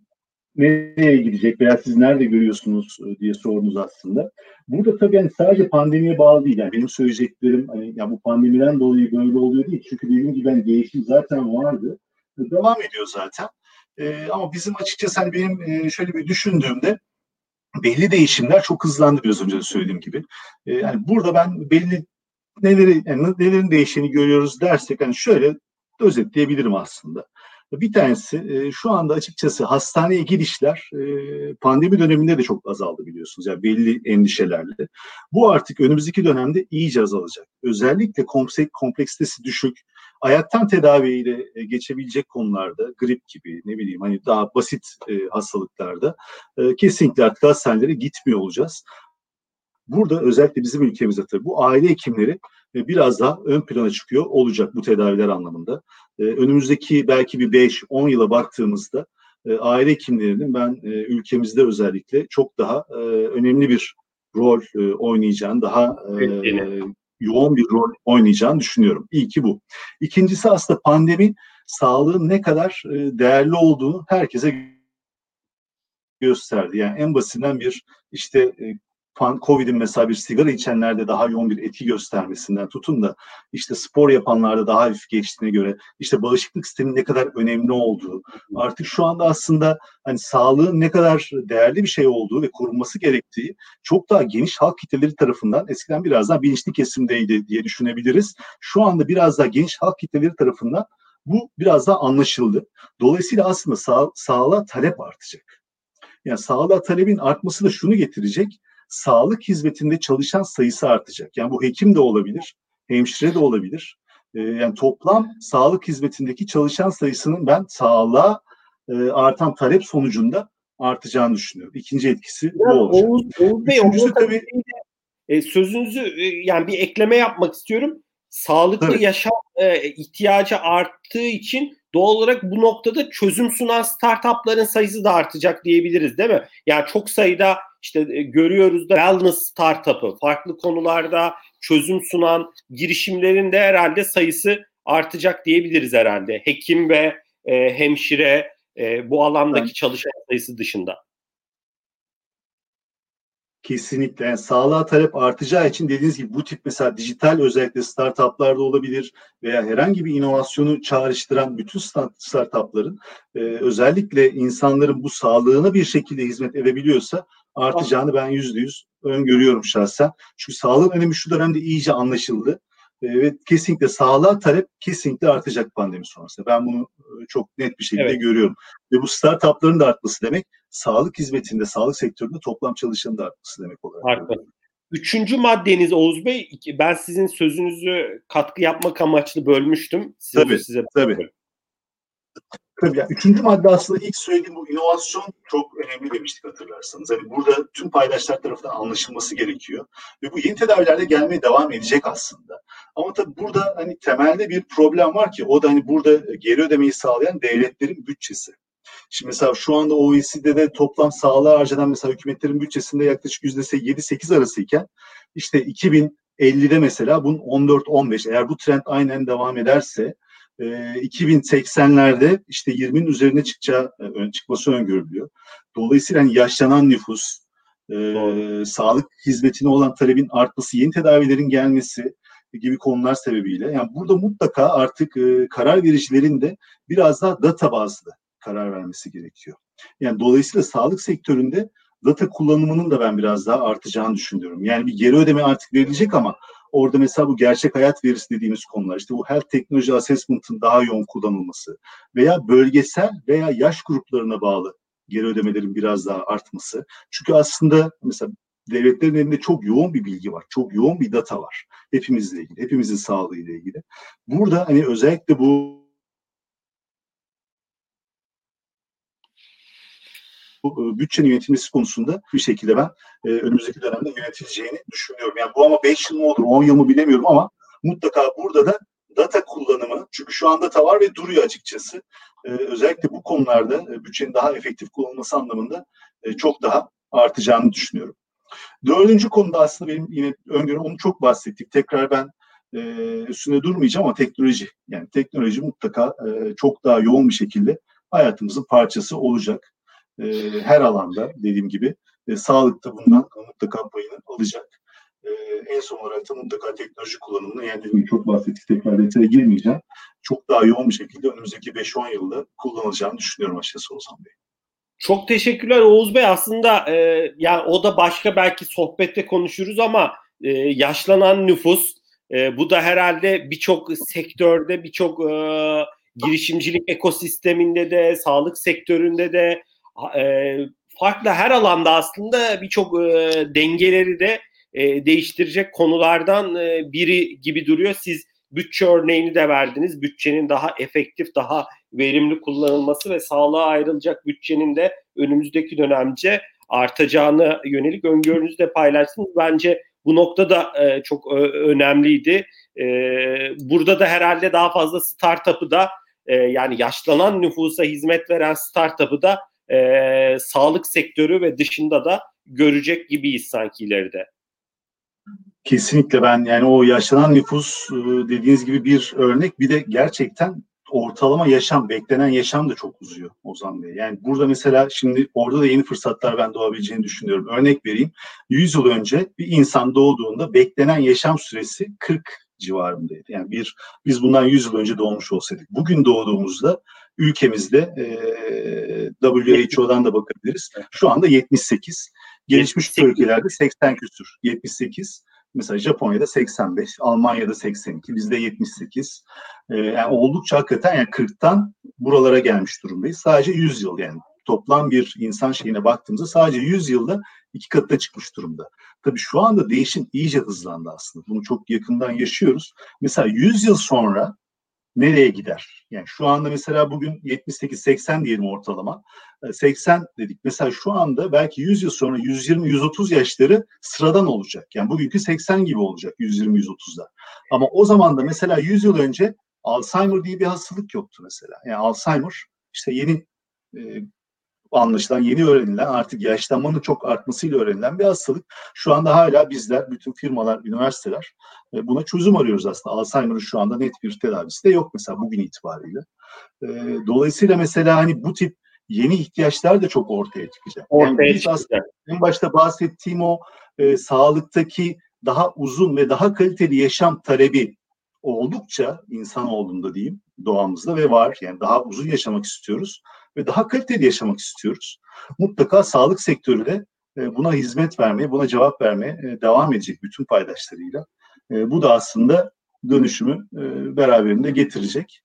nereye gidecek veya siz nerede görüyorsunuz e, diye sordunuz aslında. Burada tabii yani sadece pandemiye bağlı değil. Yani benim söyleyeceklerim hani ya bu pandemiden dolayı böyle oluyor değil. Çünkü dediğim gibi hani değişim zaten vardı. Devam ediyor zaten. E, ama bizim açıkçası hani benim e, şöyle bir düşündüğümde belli değişimler çok hızlandı biraz önce de söylediğim gibi. E, yani burada ben belli neleri yani nelerin değiştiğini görüyoruz dersek hani şöyle özetleyebilirim aslında. Bir tanesi e, şu anda açıkçası hastaneye girişler e, pandemi döneminde de çok azaldı biliyorsunuz. Yani belli endişelerle. Bu artık önümüzdeki dönemde iyice azalacak. Özellikle kompleks, kompleksitesi düşük, ayaktan tedaviyle e, geçebilecek konularda grip gibi ne bileyim hani daha basit hastalıklarda kesinlikle artık hastanelere gitmiyor olacağız. Burada özellikle bizim ülkemizde tabii bu aile hekimleri e, biraz daha ön plana çıkıyor olacak bu tedaviler anlamında. E, önümüzdeki belki bir 5-10 yıla baktığımızda e, aile hekimlerinin ben ülkemizde özellikle çok daha önemli bir rol oynayacağını, daha yoğun bir rol oynayacağını düşünüyorum. İyi ki bu. İkincisi aslında pandemi sağlığın ne kadar değerli olduğunu herkese gösterdi. Yani en basitinden bir işte Covid'in mesela bir sigara içenlerde daha yoğun bir etki göstermesinden tutun da işte spor yapanlarda daha hafif geçtiğine göre işte bağışıklık sisteminin ne kadar önemli olduğu artık şu anda aslında hani sağlığın ne kadar değerli bir şey olduğu ve korunması gerektiği çok daha geniş halk kitleleri tarafından eskiden biraz daha bilinçli kesimdeydi diye düşünebiliriz. Şu anda biraz daha geniş halk kitleleri tarafından bu biraz daha anlaşıldı. Dolayısıyla aslında sağ, sağlığa talep artacak. Yani sağlığa talebin artması da şunu getirecek sağlık hizmetinde çalışan sayısı artacak. Yani bu hekim de olabilir, hemşire de olabilir. Ee, yani toplam sağlık hizmetindeki çalışan sayısının ben sağlığa e, artan talep sonucunda artacağını düşünüyorum. İkinci etkisi bu olacak. Oğuz, Oğuz Bey, Üçüncüsü tabii e, sözünüzü e, yani bir ekleme yapmak istiyorum. Sağlıklı tabii. yaşam e, ihtiyacı arttığı için doğal olarak bu noktada çözüm sunan startupların sayısı da artacak diyebiliriz değil mi? Yani çok sayıda işte e, görüyoruz da wellness startup'ı farklı konularda çözüm sunan girişimlerin de herhalde sayısı artacak diyebiliriz herhalde. Hekim ve e, hemşire e, bu alandaki evet. çalışan sayısı dışında. Kesinlikle. Yani sağlığa talep artacağı için dediğiniz gibi bu tip mesela dijital özellikle startuplarda olabilir veya herhangi bir inovasyonu çağrıştıran bütün startupların e, özellikle insanların bu sağlığına bir şekilde hizmet edebiliyorsa artacağını ben yüzde yüz öngörüyorum şahsen. Çünkü sağlığın önemi şu dönemde iyice anlaşıldı. E, ve kesinlikle sağlığa talep kesinlikle artacak pandemi sonrasında. Ben bunu e, çok net bir şekilde evet. görüyorum. Ve bu startupların da artması demek sağlık hizmetinde, sağlık sektöründe toplam çalışanın da artması demek olarak. Harika. Üçüncü maddeniz Oğuz Bey, ben sizin sözünüzü katkı yapmak amaçlı bölmüştüm. Size tabii, size tabii. Tabii yani üçüncü madde aslında ilk söylediğim bu inovasyon çok önemli demiştik hatırlarsanız. Hani burada tüm paydaşlar tarafından anlaşılması gerekiyor. Ve bu yeni tedavilerde gelmeye devam edecek aslında. Ama tabii burada hani temelde bir problem var ki o da hani burada geri ödemeyi sağlayan devletlerin bütçesi. Şimdi mesela şu anda OECD'de toplam sağlığa harcanan mesela hükümetlerin bütçesinde yaklaşık %7-8 arasıyken işte 2050'de mesela bunun 14-15 eğer bu trend aynen devam ederse e, 2080'lerde işte 20'nin üzerine çıkacağı ön çıkması öngörülüyor. Dolayısıyla hani yaşlanan nüfus, e, sağlık hizmetine olan talebin artması, yeni tedavilerin gelmesi gibi konular sebebiyle. Yani burada mutlaka artık e, karar vericilerin de biraz daha data bazlı karar vermesi gerekiyor. Yani dolayısıyla sağlık sektöründe data kullanımının da ben biraz daha artacağını düşünüyorum. Yani bir geri ödeme artık verilecek ama orada mesela bu gerçek hayat verisi dediğimiz konular, işte bu health technology assessment'ın daha yoğun kullanılması veya bölgesel veya yaş gruplarına bağlı geri ödemelerin biraz daha artması. Çünkü aslında mesela devletlerin elinde çok yoğun bir bilgi var. Çok yoğun bir data var. Hepimizle ilgili, hepimizin sağlığı ile ilgili. Burada hani özellikle bu bu e, bütçenin yönetilmesi konusunda bir şekilde ben e, önümüzdeki dönemde yönetileceğini düşünüyorum. Yani bu ama 5 yıl mı olur, 10 yıl mı bilemiyorum ama mutlaka burada da data kullanımı, çünkü şu anda data var ve duruyor açıkçası. E, özellikle bu konularda e, bütçenin daha efektif kullanılması anlamında e, çok daha artacağını düşünüyorum. Dördüncü konuda aslında benim yine öngörüm, onu çok bahsettik. Tekrar ben e, üstüne durmayacağım ama teknoloji. Yani teknoloji mutlaka e, çok daha yoğun bir şekilde hayatımızın parçası olacak. E, her alanda dediğim gibi e, sağlıkta bundan mutlaka payını alacak. E, en son olarak da mutlaka teknoloji kullanımını yani çok bahsettik tekrar detaya girmeyeceğim. Çok daha yoğun bir şekilde önümüzdeki 5-10 yılda kullanılacağını düşünüyorum açıkçası Ozan Bey. Çok teşekkürler Oğuz Bey. Aslında e, yani o da başka belki sohbette konuşuruz ama e, yaşlanan nüfus e, bu da herhalde birçok sektörde birçok e, girişimcilik ekosisteminde de sağlık sektöründe de e, farklı her alanda aslında birçok e, dengeleri de e, değiştirecek konulardan biri gibi duruyor. Siz bütçe örneğini de verdiniz. Bütçenin daha efektif, daha verimli kullanılması ve sağlığa ayrılacak bütçenin de önümüzdeki dönemce artacağını yönelik öngörünüzü de paylaştınız. Bence bu noktada e, çok önemliydi. Burada da herhalde daha fazla startup'ı da yani yaşlanan nüfusa hizmet veren startup'ı da e, sağlık sektörü ve dışında da görecek gibiyiz sanki ileride. Kesinlikle ben yani o yaşlanan nüfus dediğiniz gibi bir örnek bir de gerçekten ortalama yaşam, beklenen yaşam da çok uzuyor Ozan Bey. Yani burada mesela şimdi orada da yeni fırsatlar ben doğabileceğini düşünüyorum. Örnek vereyim. 100 yıl önce bir insan doğduğunda beklenen yaşam süresi 40 civarındaydı. Yani bir biz bundan 100 yıl önce doğmuş olsaydık. Bugün doğduğumuzda ülkemizde e, WHO'dan da bakabiliriz. Şu anda 78. Gelişmiş 78. ülkelerde 80 küsur. 78. Mesela Japonya'da 85, Almanya'da 82, bizde 78. Ee, yani oldukça hakikaten yani 40'tan buralara gelmiş durumdayız. Sadece 100 yıl yani toplam bir insan şeyine baktığımızda sadece 100 yılda iki katına çıkmış durumda. Tabii şu anda değişim iyice hızlandı aslında. Bunu çok yakından yaşıyoruz. Mesela 100 yıl sonra nereye gider? Yani şu anda mesela bugün 78-80 diyelim ortalama. 80 ee, dedik. Mesela şu anda belki 100 yıl sonra 120-130 yaşları sıradan olacak. Yani bugünkü 80 gibi olacak 120-130'da. Ama o zaman da mesela 100 yıl önce Alzheimer diye bir hastalık yoktu mesela. Yani Alzheimer işte yeni e, anlaşılan, yeni öğrenilen artık yaşlanmanın çok artmasıyla öğrenilen bir hastalık. Şu anda hala bizler, bütün firmalar, üniversiteler e, buna çözüm arıyoruz aslında. Alzheimer'ın şu anda net bir tedavisi de yok mesela bugün itibariyle. E, dolayısıyla mesela hani bu tip yeni ihtiyaçlar da çok ortaya çıkacak. Ortaya yani biz. En başta bahsettiğim o e, sağlıktaki daha uzun ve daha kaliteli yaşam talebi oldukça insan olduğunda diyeyim doğamızda ve var. Yani daha uzun yaşamak istiyoruz ve daha kaliteli yaşamak istiyoruz. Mutlaka sağlık sektörü de e, buna hizmet vermeye, buna cevap vermeye e, devam edecek bütün paydaşlarıyla. E, bu da aslında dönüşümü beraberinde getirecek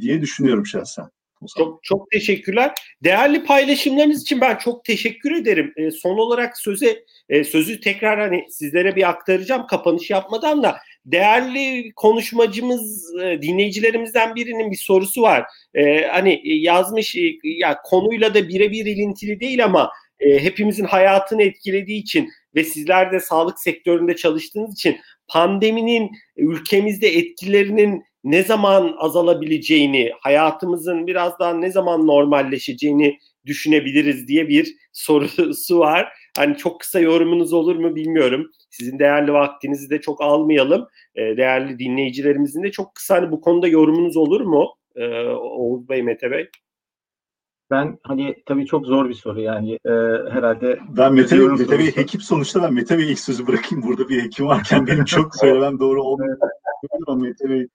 diye düşünüyorum şahsen. Çok çok teşekkürler. Değerli paylaşımlarınız için ben çok teşekkür ederim. Son olarak söze sözü tekrar hani sizlere bir aktaracağım kapanış yapmadan da değerli konuşmacımız e, dinleyicilerimizden birinin bir sorusu var. E, hani e, yazmış e, ya konuyla da birebir ilintili değil ama e, hepimizin hayatını etkilediği için ve sizler de sağlık sektöründe çalıştığınız için pandeminin ülkemizde etkilerinin ne zaman azalabileceğini, hayatımızın biraz daha ne zaman normalleşeceğini düşünebiliriz diye bir sorusu var. Hani çok kısa yorumunuz olur mu bilmiyorum. Sizin değerli vaktinizi de çok almayalım. E, değerli dinleyicilerimizin de çok kısa hani bu konuda yorumunuz olur mu? E, Oğuz Bey, Mete Bey. Ben hani tabii çok zor bir soru yani e, herhalde. Ben Mete, Bey, Mete Bey hekim sonuçta ben Mete Bey'e ilk sözü bırakayım. Burada bir hekim varken benim çok söylemem doğru olmuyor. Mete Bey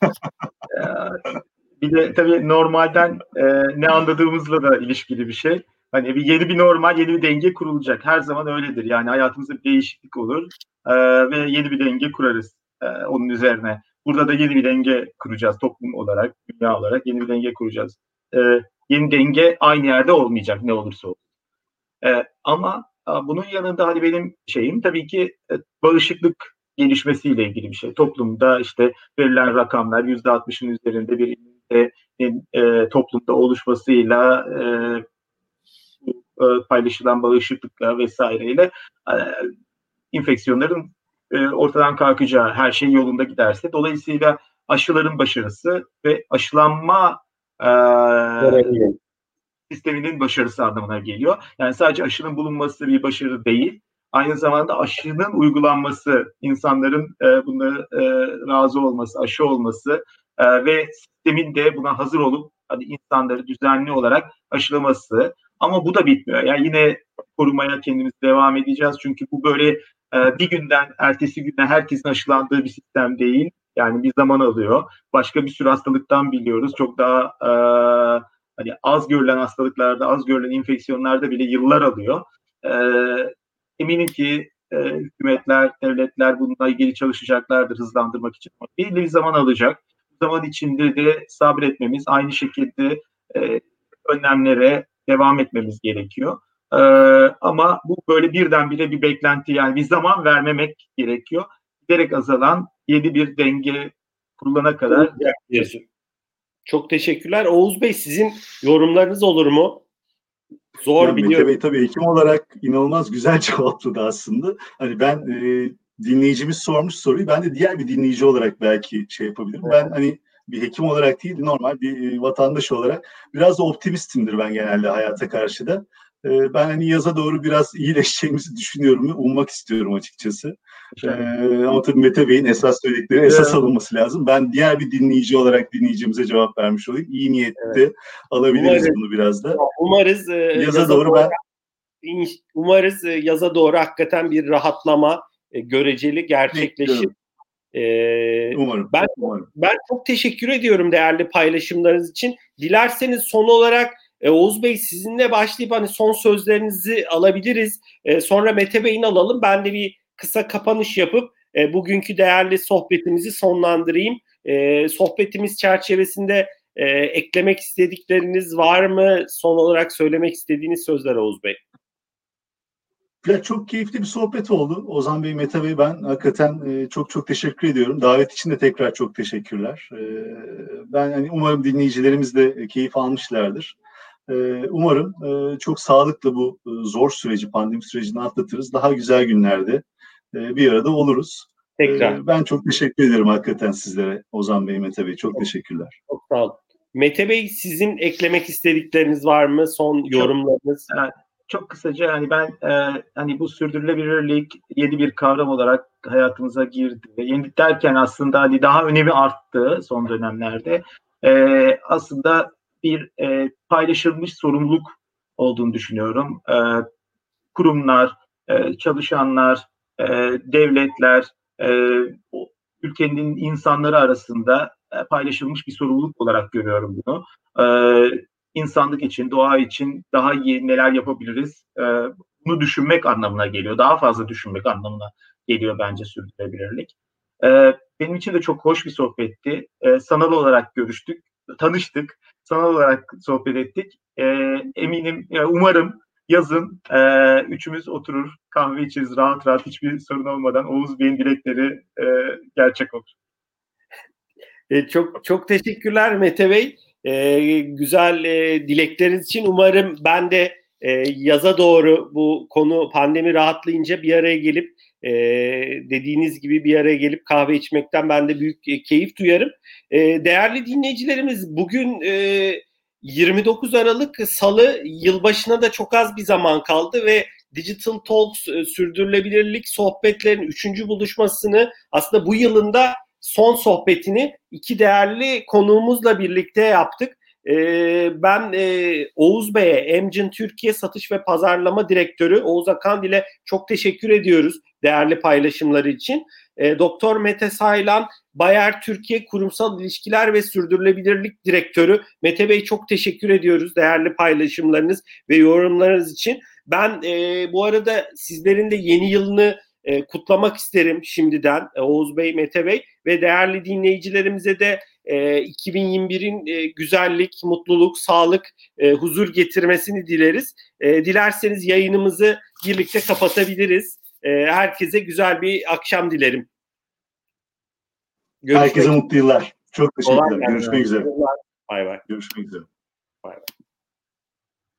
bir de tabii normalden e, ne anladığımızla da ilişkili bir şey. Hani bir yeni bir normal, yeni bir denge kurulacak. Her zaman öyledir. Yani hayatımızda bir değişiklik olur e, ve yeni bir denge kurarız e, onun üzerine. Burada da yeni bir denge kuracağız toplum olarak, dünya olarak yeni bir denge kuracağız. E, yeni denge aynı yerde olmayacak ne olursa olsun. E, ama bunun yanında hani benim şeyim tabii ki e, bağışıklık gelişmesiyle ilgili bir şey. Toplumda işte verilen rakamlar yüzde altmışın üzerinde bir e, e, toplumda oluşmasıyla e, e, paylaşılan bağışıklıkla vesaireyle e, infeksiyonların e, ortadan kalkacağı her şey yolunda giderse. Dolayısıyla aşıların başarısı ve aşılanma e, sisteminin başarısı anlamına geliyor. Yani sadece aşının bulunması bir başarı değil. Aynı zamanda aşının uygulanması, insanların e, bunlara e, razı olması, aşı olması e, ve sistemin de buna hazır olup hani insanları düzenli olarak aşılaması. Ama bu da bitmiyor. Yani yine korumaya kendimiz devam edeceğiz. Çünkü bu böyle e, bir günden ertesi güne herkesin aşılandığı bir sistem değil. Yani bir zaman alıyor. Başka bir sürü hastalıktan biliyoruz. Çok daha e, hani az görülen hastalıklarda, az görülen infeksiyonlarda bile yıllar alıyor. E, eminim ki e, hükümetler, devletler bununla ilgili çalışacaklardır hızlandırmak için. Belli bir zaman alacak. Bu zaman içinde de sabretmemiz, aynı şekilde e, önlemlere devam etmemiz gerekiyor. E, ama bu böyle birdenbire bir beklenti yani bir zaman vermemek gerekiyor. Giderek azalan yeni bir denge kurulana kadar. Çok teşekkürler. Oğuz Bey sizin yorumlarınız olur mu? Zor ya, biliyorum. Mete Bey tabii hekim olarak inanılmaz güzel cevapladı aslında. Hani ben e, dinleyicimiz sormuş soruyu ben de diğer bir dinleyici olarak belki şey yapabilirim. Evet. Ben hani bir hekim olarak değil normal bir e, vatandaş olarak biraz da optimistimdir ben genelde hayata karşı da. E, ben hani yaza doğru biraz iyileşeceğimizi düşünüyorum ve ummak istiyorum açıkçası. Ee, ama tabii Mete Bey'in esas söyledikleri esas alınması lazım. Ben diğer bir dinleyici olarak dinleyicimize cevap vermiş olayım. İyi niyette evet. alabiliriz umarız, bunu biraz da. Umarız e, yaza, yaza doğru, doğru ben umarız e, yaza doğru hakikaten bir rahatlama e, göreceli gerçekleşir. Ee, umarım. Ben umarım. ben çok teşekkür ediyorum değerli paylaşımlarınız için. Dilerseniz son olarak e, Oğuz Bey sizinle başlayıp hani son sözlerinizi alabiliriz. E, sonra Mete Bey'in alalım. Ben de bir kısa kapanış yapıp e, bugünkü değerli sohbetimizi sonlandırayım. E, sohbetimiz çerçevesinde e, eklemek istedikleriniz var mı? Son olarak söylemek istediğiniz sözler Oğuz Bey. Ya çok keyifli bir sohbet oldu. Ozan Bey, Mete Bey ben hakikaten e, çok çok teşekkür ediyorum. Davet için de tekrar çok teşekkürler. E, ben hani umarım dinleyicilerimiz de keyif almışlardır. E, umarım e, çok sağlıklı bu e, zor süreci, pandemi sürecini atlatırız. Daha güzel günlerde e, bir arada oluruz. Tekrar. E, ben çok teşekkür ederim hakikaten sizlere Ozan Bey, Mete Bey. Çok teşekkürler. Çok sağ olun. Mete Bey sizin eklemek istedikleriniz var mı? Son yorumlarınız. Evet çok kısaca hani ben e, hani bu sürdürülebilirlik yeni bir kavram olarak hayatımıza girdi. Yeni derken aslında hani daha önemi arttı son dönemlerde. E, aslında bir e, paylaşılmış sorumluluk olduğunu düşünüyorum. E, kurumlar, e, çalışanlar, e, devletler, e, ülkenin insanları arasında e, paylaşılmış bir sorumluluk olarak görüyorum bunu. E, insanlık için, doğa için daha iyi neler yapabiliriz? E, bunu düşünmek anlamına geliyor. Daha fazla düşünmek anlamına geliyor bence sürdürülebilirlik. E, benim için de çok hoş bir sohbetti. E, sanal olarak görüştük, tanıştık. Sanal olarak sohbet ettik. Eminim, umarım yazın e, üçümüz oturur, kahve içeriz rahat rahat hiçbir sorun olmadan. Oğuz Bey'in dilekleri e, gerçek olur. E, çok çok teşekkürler Mete Bey. E, güzel e, dilekleriniz için umarım ben de e, yaza doğru bu konu pandemi rahatlayınca bir araya gelip e, dediğiniz gibi bir araya gelip kahve içmekten ben de büyük e, keyif duyarım. E, değerli dinleyicilerimiz bugün e, 29 Aralık Salı yılbaşına da çok az bir zaman kaldı ve Digital Talks e, sürdürülebilirlik sohbetlerin üçüncü buluşmasını aslında bu yılında son sohbetini iki değerli konuğumuzla birlikte yaptık. Ee, ben e, Oğuz Bey'e, Emcin Türkiye Satış ve Pazarlama Direktörü Oğuz Akan ile çok teşekkür ediyoruz değerli paylaşımları için. e, Doktor Mete Saylan, Bayer Türkiye Kurumsal İlişkiler ve Sürdürülebilirlik Direktörü. Mete Bey çok teşekkür ediyoruz değerli paylaşımlarınız ve yorumlarınız için. Ben e, bu arada sizlerin de yeni yılını e, kutlamak isterim şimdiden e, Oğuz Bey, Mete Bey ve değerli dinleyicilerimize de e, 2021'in e, güzellik, mutluluk, sağlık, e, huzur getirmesini dileriz. E, dilerseniz yayınımızı birlikte kapatabiliriz. E, herkese güzel bir akşam dilerim. Görüşmek Herkese mutlu yıllar. Çok teşekkür ederim. Görüşmek üzere. Bay bay. Görüşmek üzere.